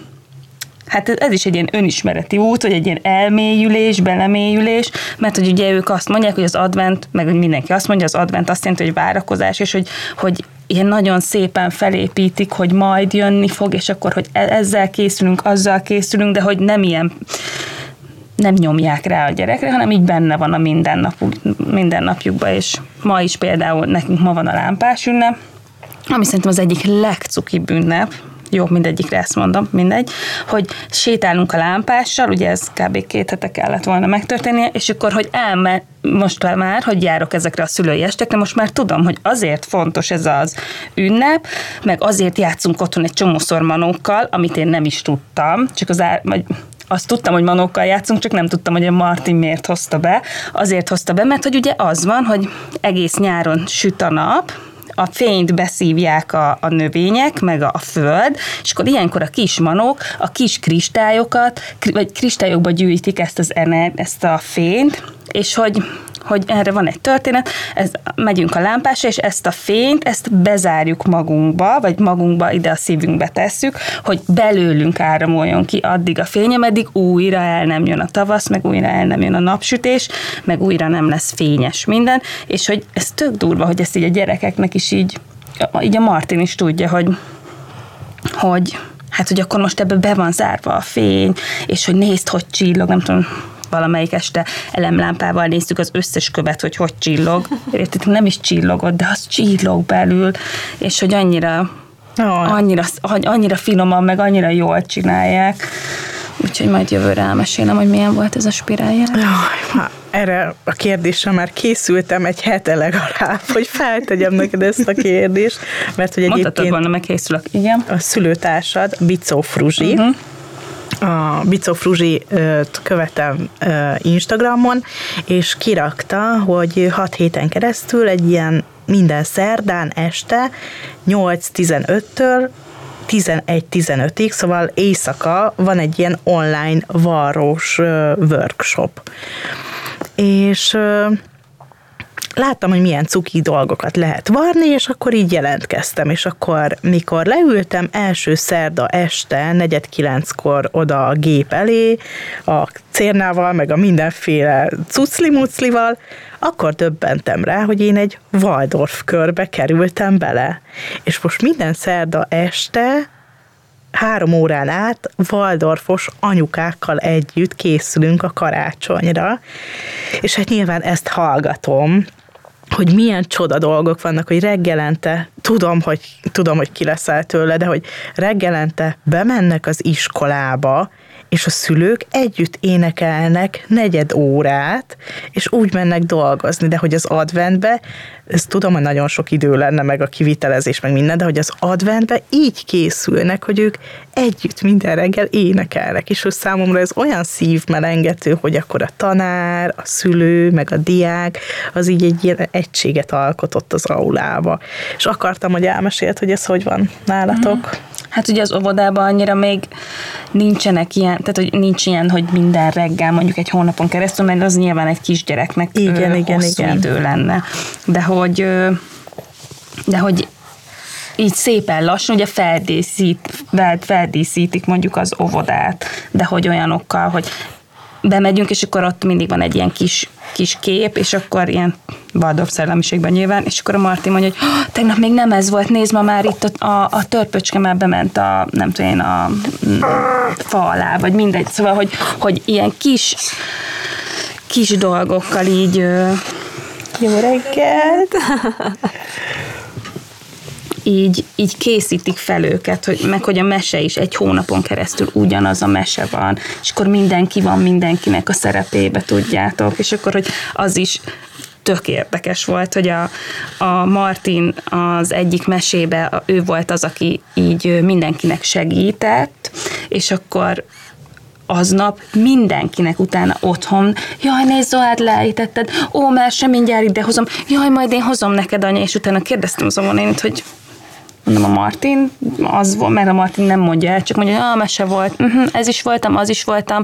Hát ez is egy ilyen önismereti út, vagy egy ilyen elmélyülés, belemélyülés, mert hogy ugye ők azt mondják, hogy az advent, meg mindenki azt mondja, az advent azt jelenti, hogy várakozás, és hogy, hogy ilyen nagyon szépen felépítik, hogy majd jönni fog, és akkor, hogy e- ezzel készülünk, azzal készülünk, de hogy nem ilyen nem nyomják rá a gyerekre, hanem így benne van a mindennapuk, mindennapjukban, és ma is például nekünk ma van a lámpás ünnep, ami szerintem az egyik legcukibb ünnep, jó, mindegyikre ezt mondom, mindegy, hogy sétálunk a lámpással, ugye ez kb. két hete kellett volna megtörténnie, és akkor, hogy elme, most már, hogy járok ezekre a szülői estekre, most már tudom, hogy azért fontos ez az ünnep, meg azért játszunk otthon egy csomószor manókkal, amit én nem is tudtam, csak az ár, vagy azt tudtam, hogy manókkal játszunk, csak nem tudtam, hogy a Martin miért hozta be. Azért hozta be, mert hogy ugye az van, hogy egész nyáron süt a nap, a fényt beszívják a, a növények, meg a, föld, és akkor ilyenkor a kis manók a kis kristályokat, vagy kristályokba gyűjtik ezt, az ener, ezt a fényt, és hogy hogy erre van egy történet, ez, megyünk a lámpásra, és ezt a fényt, ezt bezárjuk magunkba, vagy magunkba ide a szívünkbe tesszük, hogy belőlünk áramoljon ki addig a fény, ameddig újra el nem jön a tavasz, meg újra el nem jön a napsütés, meg újra nem lesz fényes minden, és hogy ez tök durva, hogy ezt így a gyerekeknek is így, így a Martin is tudja, hogy, hogy hát, hogy akkor most ebbe be van zárva a fény, és hogy nézd, hogy csillog, nem tudom, valamelyik este elemlámpával néztük az összes követ, hogy hogy csillog. Érted, nem is csillogott, de az csillog belül, és hogy annyira, oh. annyira, annyira finoman, meg annyira jól csinálják. Úgyhogy majd jövőre elmesélem, hogy milyen volt ez a spirálja. Jaj, erre a kérdésre már készültem egy hete legalább, hogy feltegyem neked ezt a kérdést, mert hogy egyébként... Mondhatod volna, meg készülök, igen. A szülőtársad, Bicó Fruzsi, uh-huh a Bicó követem Instagramon, és kirakta, hogy 6 héten keresztül egy ilyen minden szerdán este 8-15-től 11-15-ig, szóval éjszaka van egy ilyen online varrós workshop. És láttam, hogy milyen cuki dolgokat lehet varni, és akkor így jelentkeztem, és akkor mikor leültem első szerda este, negyed kilenckor oda a gép elé, a cérnával, meg a mindenféle cucli-muclival, akkor döbbentem rá, hogy én egy Waldorf körbe kerültem bele. És most minden szerda este három órán át Waldorfos anyukákkal együtt készülünk a karácsonyra, és hát nyilván ezt hallgatom, hogy milyen csoda dolgok vannak, hogy reggelente, tudom, hogy, tudom, hogy ki leszel tőle, de hogy reggelente bemennek az iskolába, és a szülők együtt énekelnek negyed órát, és úgy mennek dolgozni, de hogy az adventbe, ezt tudom, hogy nagyon sok idő lenne, meg a kivitelezés, meg minden, de hogy az adventbe így készülnek, hogy ők együtt minden reggel énekelnek, és hogy számomra ez olyan szívmelengető, hogy akkor a tanár, a szülő, meg a diák, az így egy ilyen egységet alkotott az aulába. És akartam, hogy elmesélt, hogy ez hogy van nálatok. Mm. Hát ugye az óvodában annyira még nincsenek ilyen, tehát hogy nincs ilyen, hogy minden reggel mondjuk egy hónapon keresztül, mert az nyilván egy kisgyereknek igen, ö, igen, hosszú igen. idő lenne. De hogy, de hogy így szépen lassan ugye feldíszít, feldíszítik mondjuk az óvodát, de hogy olyanokkal, hogy bemegyünk, és akkor ott mindig van egy ilyen kis, kis kép, és akkor ilyen Waldorf szellemiségben nyilván, és akkor a Marti mondja, hogy oh, tegnap még nem ez volt, nézd ma már itt a, a, a törpöcske már bement a, nem tudom én, a, a fa alá, vagy mindegy, szóval, hogy, hogy ilyen kis kis dolgokkal így jó reggelt! így, így készítik fel őket, hogy, meg hogy a mese is egy hónapon keresztül ugyanaz a mese van, és akkor mindenki van mindenkinek a szerepébe, tudjátok, és akkor, hogy az is tök érdekes volt, hogy a, a Martin az egyik mesébe, ő volt az, aki így mindenkinek segített, és akkor aznap mindenkinek utána otthon, jaj, nézd, Zoád, leállítetted, ó, mert sem mindjárt ide hozom, jaj, majd én hozom neked, anya, és utána kérdeztem az én, hogy mondom a Martin, az volt, mert a Martin nem mondja el, csak mondja, hogy a mese volt, uh-huh, ez is voltam, az is voltam,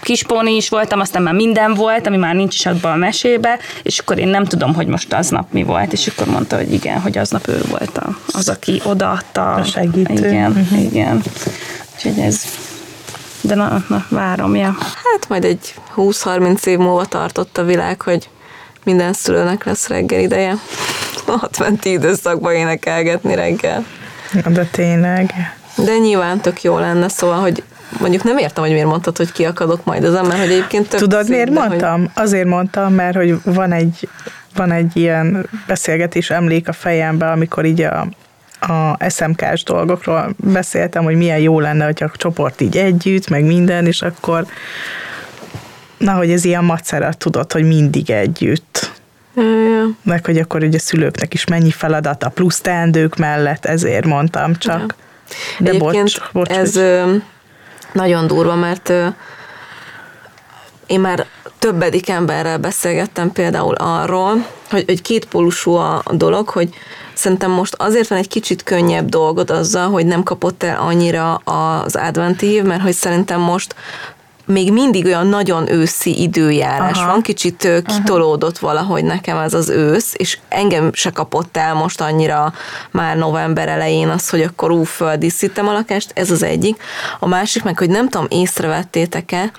kispóni is voltam, aztán már minden volt, ami már nincs is abban a mesébe, és akkor én nem tudom, hogy most aznap mi volt, és akkor mondta, hogy igen, hogy aznap ő volt a, az, aki odaadta. A segítő. Igen, uh-huh. igen. Úgyhogy ez de na, na, várom, ja. Hát majd egy 20-30 év múlva tartott a világ, hogy minden szülőnek lesz reggel ideje. adventi időszakban énekelgetni reggel. De tényleg. De nyilván tök jó lenne, szóval, hogy mondjuk nem értem, hogy miért mondtad, hogy kiakadok majd ezen, mert hogy egyébként tök Tudod, szép, miért mondtam? Hogy... Azért mondtam, mert hogy van egy, van egy ilyen beszélgetés emlék a fejemben, amikor így a, a SMK-s dolgokról beszéltem, hogy milyen jó lenne, hogy a csoport így együtt, meg minden, és akkor na, hogy ez ilyen macera, tudod, hogy mindig együtt. Ja. Meg hogy akkor ugye a szülőknek is mennyi feladat a plusz teendők mellett, ezért mondtam csak. Ja. De Egyébként bocs, bocs, ez, ö, nagyon durva, mert én már többedik emberrel beszélgettem például arról, hogy, hogy kétpólusú a dolog, hogy szerintem most azért van egy kicsit könnyebb dolgod azzal, hogy nem kapott el annyira az adventív, mert hogy szerintem most még mindig olyan nagyon őszi időjárás Aha. van, kicsit kitolódott Aha. valahogy nekem ez az ősz, és engem se kapott el most annyira már november elején az, hogy akkor ú, földíszítem a lakást, ez az egyik. A másik meg, hogy nem tudom, észrevettétek-e,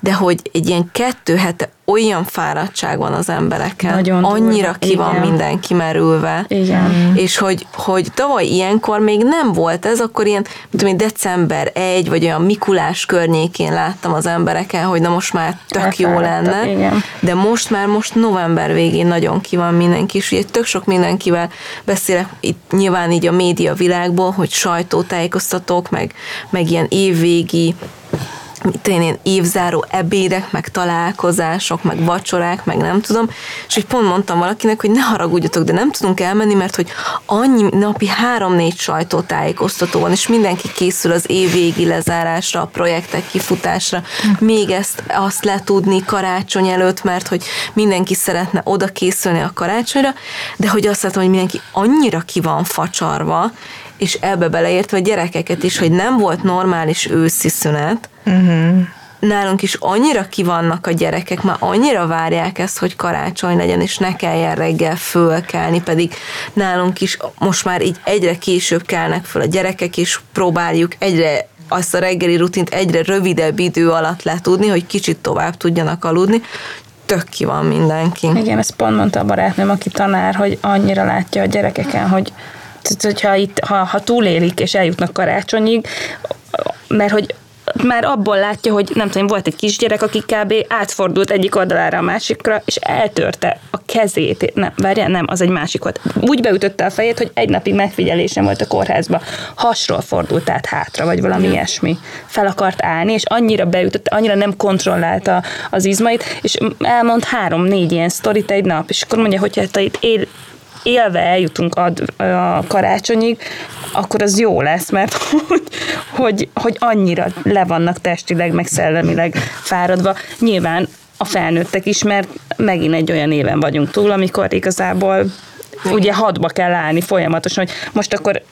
de hogy egy ilyen kettő hete olyan fáradtság van az embereken, Nagyon annyira durva. ki van Igen. minden kimerülve, Igen. és hogy, hogy tavaly ilyenkor még nem volt ez, akkor ilyen, tudom én, december 1, vagy olyan Mikulás környékén láttam az embereken, hogy na most már tök jó lenne, Igen. de most már most november végén nagyon ki van mindenki, és ugye tök sok mindenkivel beszélek, itt nyilván így a média világból, hogy sajtótájékoztatók, meg, meg ilyen évvégi mit én, én évzáró ebédek, meg találkozások, meg vacsorák, meg nem tudom, és hogy pont mondtam valakinek, hogy ne haragudjatok, de nem tudunk elmenni, mert hogy annyi napi három-négy sajtótájékoztató van, és mindenki készül az évvégi lezárásra, a projektek kifutásra, még ezt azt letudni karácsony előtt, mert hogy mindenki szeretne oda készülni a karácsonyra, de hogy azt látom, hogy mindenki annyira ki van facsarva, és ebbe beleértve a gyerekeket is, hogy nem volt normális őszi szünet, uh-huh. nálunk is annyira kivannak a gyerekek, már annyira várják ezt, hogy karácsony legyen, és ne kelljen reggel fölkelni, pedig nálunk is most már így egyre később kelnek föl a gyerekek, és próbáljuk egyre azt a reggeli rutint egyre rövidebb idő alatt letudni, hogy kicsit tovább tudjanak aludni, tök ki van mindenki. Igen, ezt pont mondta a barátnőm, aki tanár, hogy annyira látja a gyerekeken, hogy hogyha itt, ha, ha túlélik és eljutnak karácsonyig, mert hogy már abból látja, hogy nem tudom, volt egy kisgyerek, aki kb. átfordult egyik oldalára a másikra, és eltörte a kezét. Nem, várjál, nem, az egy másik volt. Úgy beütötte a fejét, hogy egy napig megfigyelésem volt a kórházba. Hasról fordult át hátra, vagy valami ilyesmi. Fel akart állni, és annyira beütötte, annyira nem kontrollálta az izmait, és elmond három-négy ilyen sztorit egy nap, és akkor mondja, hogy hát itt él, élve eljutunk a, a karácsonyig, akkor az jó lesz, mert hogy, hogy, hogy annyira le vannak testileg, meg szellemileg fáradva. Nyilván a felnőttek is, mert megint egy olyan éven vagyunk túl, amikor igazából ugye hadba kell állni folyamatosan, hogy most akkor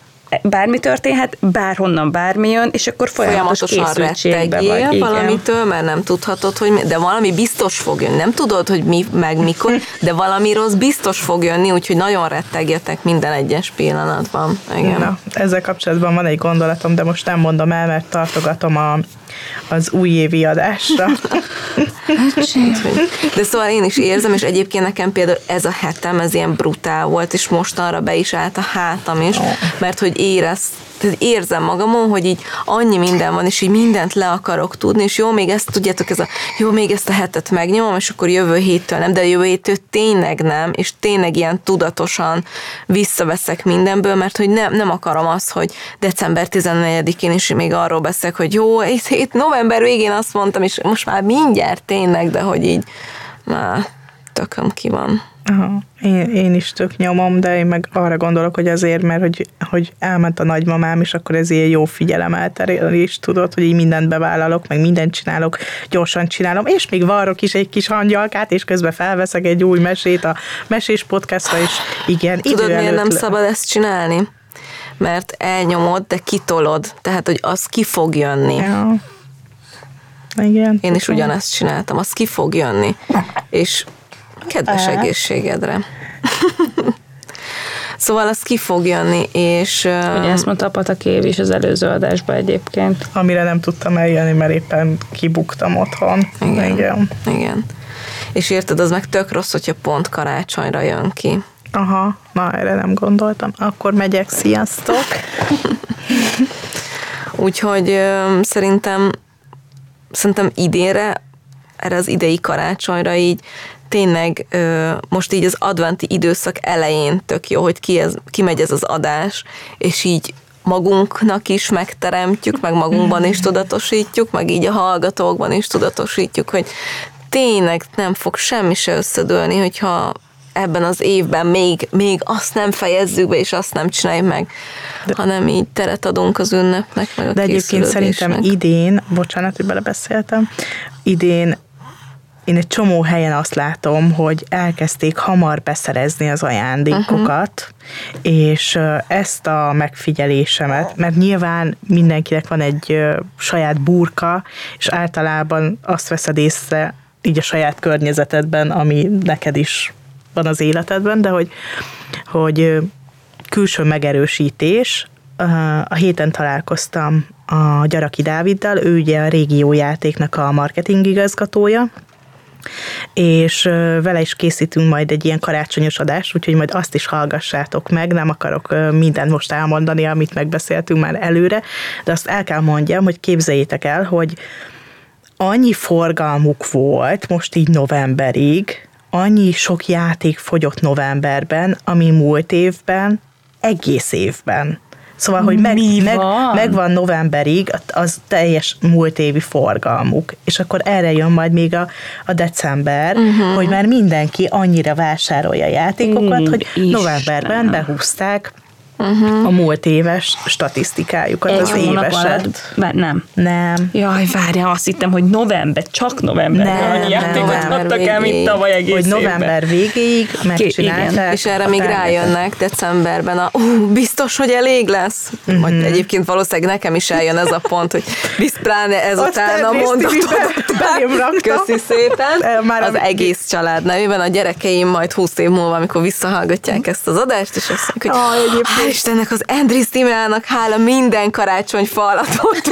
bármi történhet, bárhonnan bármi jön, és akkor folyamatos vagy. Igen. valamitől, mert nem tudhatod, hogy mi, de valami biztos fog jönni. Nem tudod, hogy mi, meg mikor, de valami rossz biztos fog jönni, úgyhogy nagyon rettegjetek minden egyes pillanatban. Igen. Na, ezzel kapcsolatban van egy gondolatom, de most nem mondom el, mert tartogatom a az újévi adásra. De szóval én is érzem, és egyébként nekem például ez a hetem, ez ilyen brutál volt, és mostanra be is állt a hátam is, mert hogy érez, tehát érzem magamon, hogy így annyi minden van, és így mindent le akarok tudni, és jó, még ezt tudjátok, ez a jó, még ezt a hetet megnyomom, és akkor jövő héttől nem, de jövő héttől tényleg nem, és tényleg ilyen tudatosan visszaveszek mindenből, mert hogy nem, nem akarom azt, hogy december 14-én is még arról beszélek, hogy jó, itt, itt november végén azt mondtam, és most már mindjárt tényleg, de hogy így már tököm ki van. Aha. Én, én is tök nyomom, de én meg arra gondolok, hogy azért, mert hogy, hogy elment a nagymamám, és akkor ez ilyen jó figyelemelterélés, tudod, hogy így mindent bevállalok, meg mindent csinálok, gyorsan csinálom, és még varrok is egy kis hangyalkát, és közben felveszek egy új mesét a mesés podcastra, és igen. Tudod, miért nem szabad ezt csinálni? Mert elnyomod, de kitolod, tehát, hogy az ki fog jönni. Ja. Igen. Én is ugyanezt csináltam, az ki fog jönni. És Kedves egészségedre. Szóval az ki fog jönni, és... Ugye ezt mondta a Patakév is az előző adásban egyébként. Amire nem tudtam eljönni, mert éppen kibuktam otthon. Igen. Igen. Igen. És érted, az meg tök rossz, hogyha pont karácsonyra jön ki. Aha, na erre nem gondoltam. Akkor megyek, sziasztok! Úgyhogy ö, szerintem szerintem idénre, erre az idei karácsonyra így tényleg most így az adventi időszak elején tök jó, hogy ki ez, kimegy ez az adás, és így magunknak is megteremtjük, meg magunkban is tudatosítjuk, meg így a hallgatókban is tudatosítjuk, hogy tényleg nem fog semmi se összedőlni, hogyha ebben az évben még, még azt nem fejezzük be, és azt nem csináljuk meg, de, hanem így teret adunk az ünnepnek, meg a De egyébként szerintem idén, bocsánat, hogy belebeszéltem, idén én egy csomó helyen azt látom, hogy elkezdték hamar beszerezni az ajándékokat, uh-huh. és ezt a megfigyelésemet, mert nyilván mindenkinek van egy saját burka, és általában azt veszed észre így a saját környezetedben, ami neked is van az életedben, de hogy, hogy külső megerősítés, a héten találkoztam a Gyaraki Dáviddal, ő ugye a régiójátéknak a marketing igazgatója, és vele is készítünk majd egy ilyen karácsonyos adást, úgyhogy majd azt is hallgassátok meg, nem akarok mindent most elmondani, amit megbeszéltünk már előre, de azt el kell mondjam, hogy képzeljétek el, hogy annyi forgalmuk volt most így novemberig, annyi sok játék fogyott novemberben, ami múlt évben, egész évben. Szóval, hogy meg, Mi meg, van? megvan novemberig az teljes múlt évi forgalmuk, és akkor erre jön majd még a, a december, uh-huh. hogy már mindenki annyira vásárolja a játékokat, Úgy hogy novemberben behúzták uh-huh. a múlt éves statisztikájukat, Egy az éveset. Alatt, nem. Nem. Jaj, várja, azt hittem, hogy november, csak novemberben nem, annyi játékot adtak el, mint tavaly egész Hogy november évben. végéig megcsinálták. És erre még rájönnek decemberben, a, uh, biztos, hogy elég lesz. Uh-huh. Majd egyébként valószínűleg nekem is eljön ez a pont, hogy bizt pláne ezután a mondatot. Köszi szépen. Már az egész család nevében a gyerekeim majd 20 év múlva, amikor visszahallgatják ezt az adást, és azt mondják, hogy oh, Hál' Istennek, az Andris Timának hála minden karácsony falatot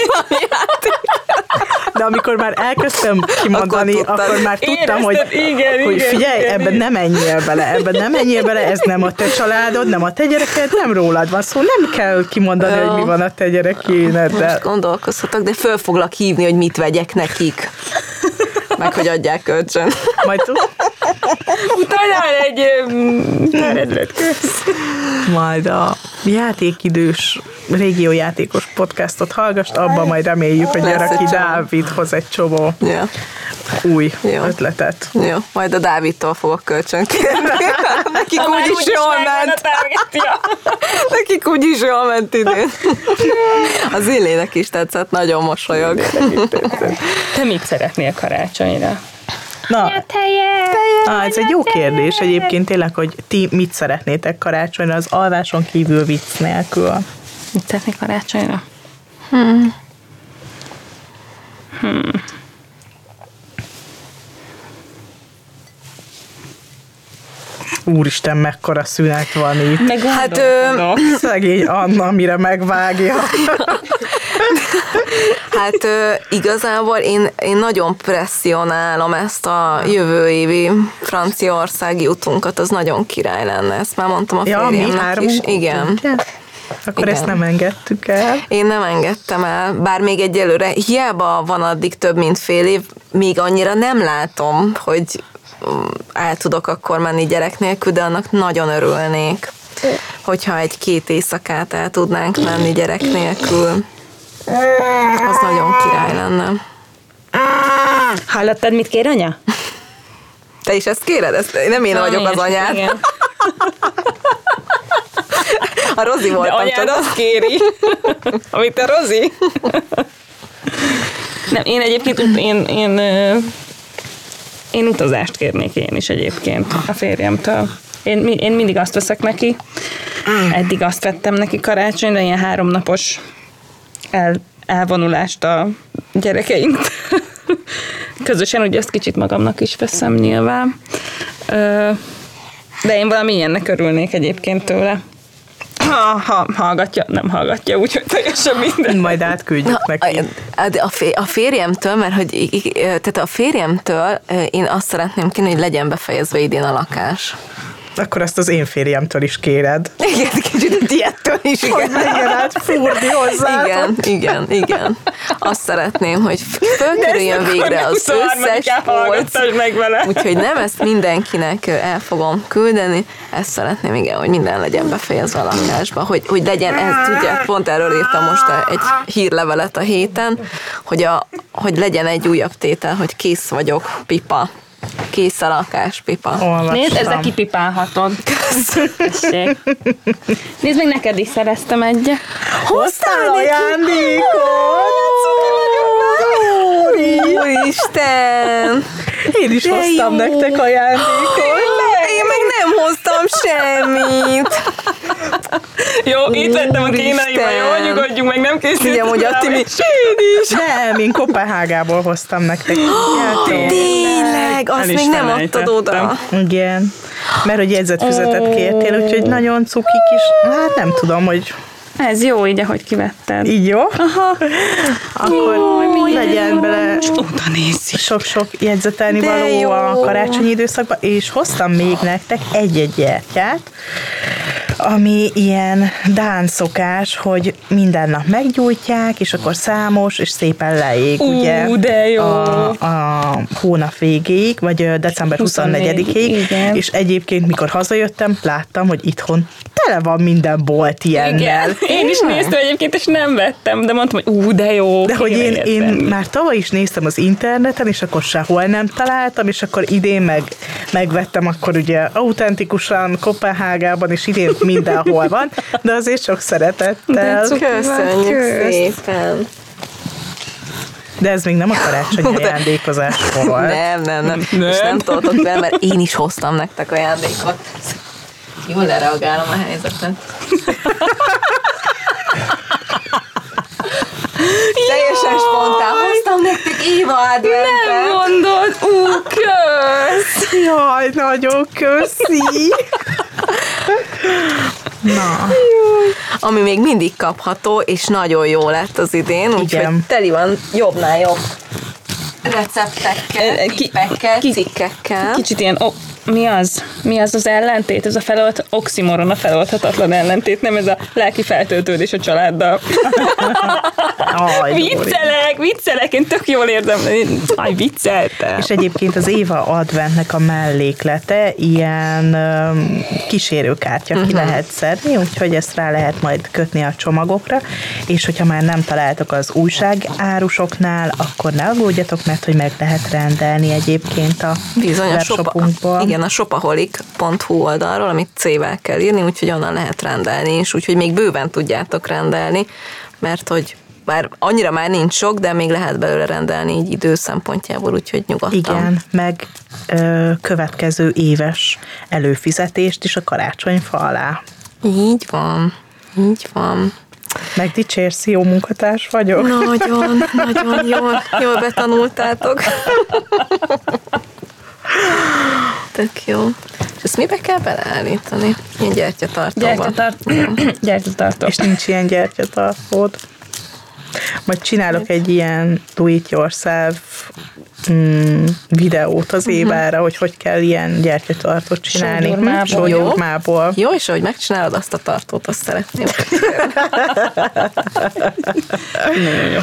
De amikor már elkezdtem kimondani, akkor, akkor már tudtam, hogy, igen, hogy igen, figyelj, igen, ebben nem menjél bele, ebben nem menjél bele, ez nem a te családod, nem a te gyereked, nem rólad van szó, nem kell kimondani, Jó. hogy mi van a te gyerekéneddel. Most gondolkozhatok, de föl foglak hívni, hogy mit vegyek nekik meg hogy adják kölcsön. Majd Utána egy rendlet Majd a játékidős régiójátékos podcastot hallgast, abban majd reméljük, hogy Gyaraki Dávid hoz egy csomó ja. Új Jó. ötletet. Jó, majd a Dávidtól fogok kölcsön kérni. Nekik úgyis jól ment. Nekik úgyis jól ment idén. Az Illének is tetszett, nagyon mosolyog. Te mit szeretnél karácsonyra? Na, ah, ez egy jó kérdés egyébként tényleg, hogy ti mit szeretnétek karácsonyra, az alváson kívül vicc nélkül. Mit szeretnék karácsonyra? Hmm. Hmm. Úristen, mekkora szünet van itt. Meg hát ö... Szegény Anna, mire megvágja. hát ö, igazából én, én nagyon presszionálom ezt a jövő évi franciaországi utunkat, az nagyon király lenne, ezt már mondtam a ja, férjemnek is. Igen. Ugye? Akkor Igen. ezt nem engedtük el. Én nem engedtem el, bár még egyelőre hiába van addig több mint fél év, még annyira nem látom, hogy el tudok akkor menni gyerek nélkül, de annak nagyon örülnék, hogyha egy-két éjszakát el tudnánk menni gyerek nélkül. Az nagyon király lenne. Hallottad, mit kér anya? Te is ezt kéred? Ezt, nem én Na, vagyok az anyád. Igen. A Rozi voltam. De anyád azt kéri, amit a Rozi. Nem, én egyébként én, én én utazást kérnék én is egyébként a férjemtől. Én, én mindig azt veszek neki, eddig azt vettem neki karácsonyra, ilyen háromnapos el, elvonulást a gyerekeink. Közösen, ugye ezt kicsit magamnak is veszem nyilván. De én valami ilyennek örülnék egyébként tőle ha, ha hallgatja, nem hallgatja, úgyhogy teljesen minden. Majd átküldjük neki. A, a férjemtől, mert hogy tehát a férjemtől én azt szeretném kérni, hogy legyen befejezve idén a lakás. Akkor ezt az én férjemtől is kéred. Igen, kicsit ilyettől is, igen. Hogy menjen át fúrni hozzá. Igen, igen, igen. Azt szeretném, hogy fölkerüljön végre az összes polc. Úgyhogy nem ezt mindenkinek el fogom küldeni, ezt szeretném, igen, hogy minden legyen befejezve a lakásba, hogy, hogy legyen, ez tudja, pont erről írtam most egy hírlevelet a héten, hogy, a, hogy legyen egy újabb tétel, hogy kész vagyok, pipa, Kész a lakáspipa. Olvastam. Nézd, ezzel kipipálhatod. Tessék. Nézd, meg neked is szereztem egyet. Hoztál ajándékot! Úristen! Én is De hoztam jó. nektek ajándékot. Én meg nem hoztam semmit. Jó, itt vettem a kínaiba, jó, nyugodjunk meg, nem készítünk. Igen, hogy Atti mi... Én is. Nem, én Kopenhágából hoztam nektek. Tényleg, azt még nem adtad oda. Igen. Mert hogy jegyzetfüzetet kértél, úgyhogy nagyon cuki kis, hát nem tudom, hogy Ez jó így, ahogy kivetted. így jó. Aha. Akkor legyen bele sok-sok jegyzetelni De való jó. a karácsonyi időszakban, és hoztam még nektek egy-egy gyertyát, ami ilyen dán szokás, hogy minden nap meggyújtják, és akkor számos, és szépen leég, Ú, ugye? de jó. A, a hónap végéig, vagy december 24-ig, 24-ig, igen. és egyébként, mikor hazajöttem, láttam, hogy itthon tele van minden bolt ilyennel. Igen. Én is néztem egyébként, és nem vettem, de mondtam, hogy ú, de jó. De hogy én, én már tavaly is néztem az interneten, és akkor sehol nem találtam, és akkor idén meg, megvettem akkor ugye autentikusan Kopenhágában, és idén mindenhol van, de azért sok szeretettel. De Köszönjük Kösz. szépen. De ez még nem a karácsonyi ajándékozás volt. Nem, nem, nem. Nem. És nem toltok be, mert én is hoztam nektek ajándékot. Jól lereagálom a helyzetet. Teljesen spontán hoztam nektek Éva Nem adventet. mondod, ú, kösz! Jaj, nagyon köszi! Na, Ami még mindig kapható, és nagyon jó lett az idén, úgyhogy teli van jobbnál jobb receptekkel, ki- tippekkel, ki- cikkekkel. Kicsit ilyen, oh, mi az? Mi az az ellentét? Ez a felolt, oximoron a feloldhatatlan ellentét, nem ez a lelki feltöltődés a családdal. aj, viccelek, viccelek, én tök jól érzem. Aj, vicceltem. És egyébként az Éva adventnek a melléklete ilyen öm, kísérőkártya ki lehet szedni, úgyhogy ezt rá lehet majd kötni a csomagokra, és hogyha már nem találtok az újságárusoknál, akkor ne aggódjatok, mert hogy meg lehet rendelni egyébként a Bizony, webshopunkból. Igen, a shopaholic.hu oldalról, amit C-vel kell írni, úgyhogy onnan lehet rendelni is, úgyhogy még bőven tudjátok rendelni, mert hogy bár annyira már nincs sok, de még lehet belőle rendelni így idő szempontjából, úgyhogy nyugodtan. Igen, meg ö, következő éves előfizetést is a karácsonyfa alá. Így van, így van. Megdicsérsz, jó munkatárs vagyok? Nagyon, nagyon jól, jól betanultátok. Tök jó. És ezt mibe kell beleállítani? Ilyen gyertyatartóba. Gyertyatart- Gyertyatartó. És nincs ilyen gyertyatartód. Majd csinálok egy ilyen do-it-yourself mm, videót az évára, hogy hogy kell ilyen gyertyatartót csinálni. Sógyurmából. Sógyurmából. Jó, és ahogy megcsinálod azt a tartót, azt szeretném. Nagyon jó.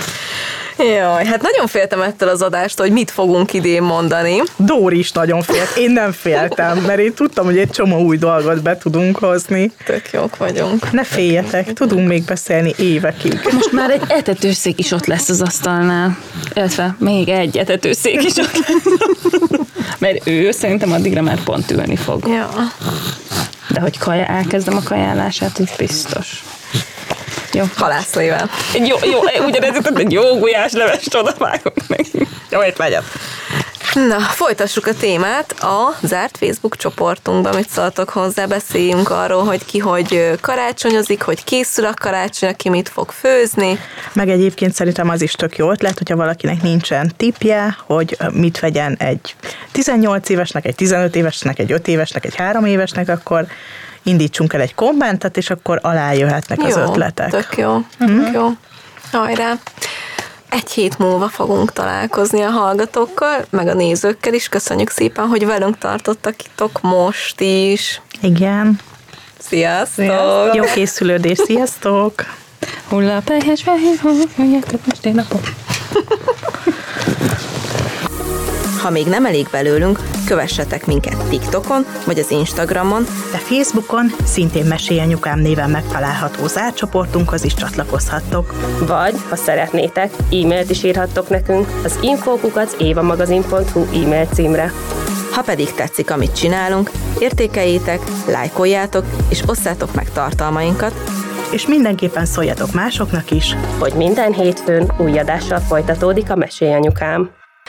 Jaj, hát nagyon féltem ettől az adástól, hogy mit fogunk idén mondani. Dóri is nagyon félt. Én nem féltem, mert én tudtam, hogy egy csomó új dolgot be tudunk hozni. Tök jók vagyunk. Ne féljetek, tudunk még beszélni évekig. Most már egy etetőszék is ott lesz az asztalnál. Illetve még egy etetőszék is ott lesz. Mert ő szerintem addigra már pont ülni fog. Ja. De hogy kaja, elkezdem a kajálását, úgy biztos. Jó. Halászlével. Egy jó, jó, ugyanez jutott, egy jó gulyás levest oda vágok neki. Jó, itt megyek. Na, folytassuk a témát a zárt Facebook csoportunkban, mit szóltok hozzá, beszéljünk arról, hogy ki hogy karácsonyozik, hogy készül a karácsony, ki mit fog főzni. Meg egyébként szerintem az is tök jó ötlet, hogyha valakinek nincsen tipje, hogy mit vegyen egy 18 évesnek, egy 15 évesnek, egy 5 évesnek, egy 3 évesnek, akkor indítsunk el egy kommentet, és akkor alá jöhetnek az jó, ötletek. tök jó, tök jó. Hajrá! Egy hét múlva fogunk találkozni a hallgatókkal, meg a nézőkkel is. Köszönjük szépen, hogy velünk tartottakitok most is. Igen. Sziasztok! Jó készülődés, sziasztok! Hullapelyhes fehér, hogy most én napom. Ha még nem elég belőlünk, kövessetek minket TikTokon vagy az Instagramon, De Facebookon szintén Mesélj Anyukám néven megtalálható zárt csoportunkhoz is csatlakozhattok. Vagy, ha szeretnétek, e-mailt is írhattok nekünk az infókukac évamagazin.hu e-mail címre. Ha Ha pedig tetszik, amit csinálunk, értékeljétek, lájkoljátok és osszátok meg tartalmainkat, És mindenképpen szóljatok másoknak is. hogy minden hétfőn új adással folytatódik a Mesélyanyukám.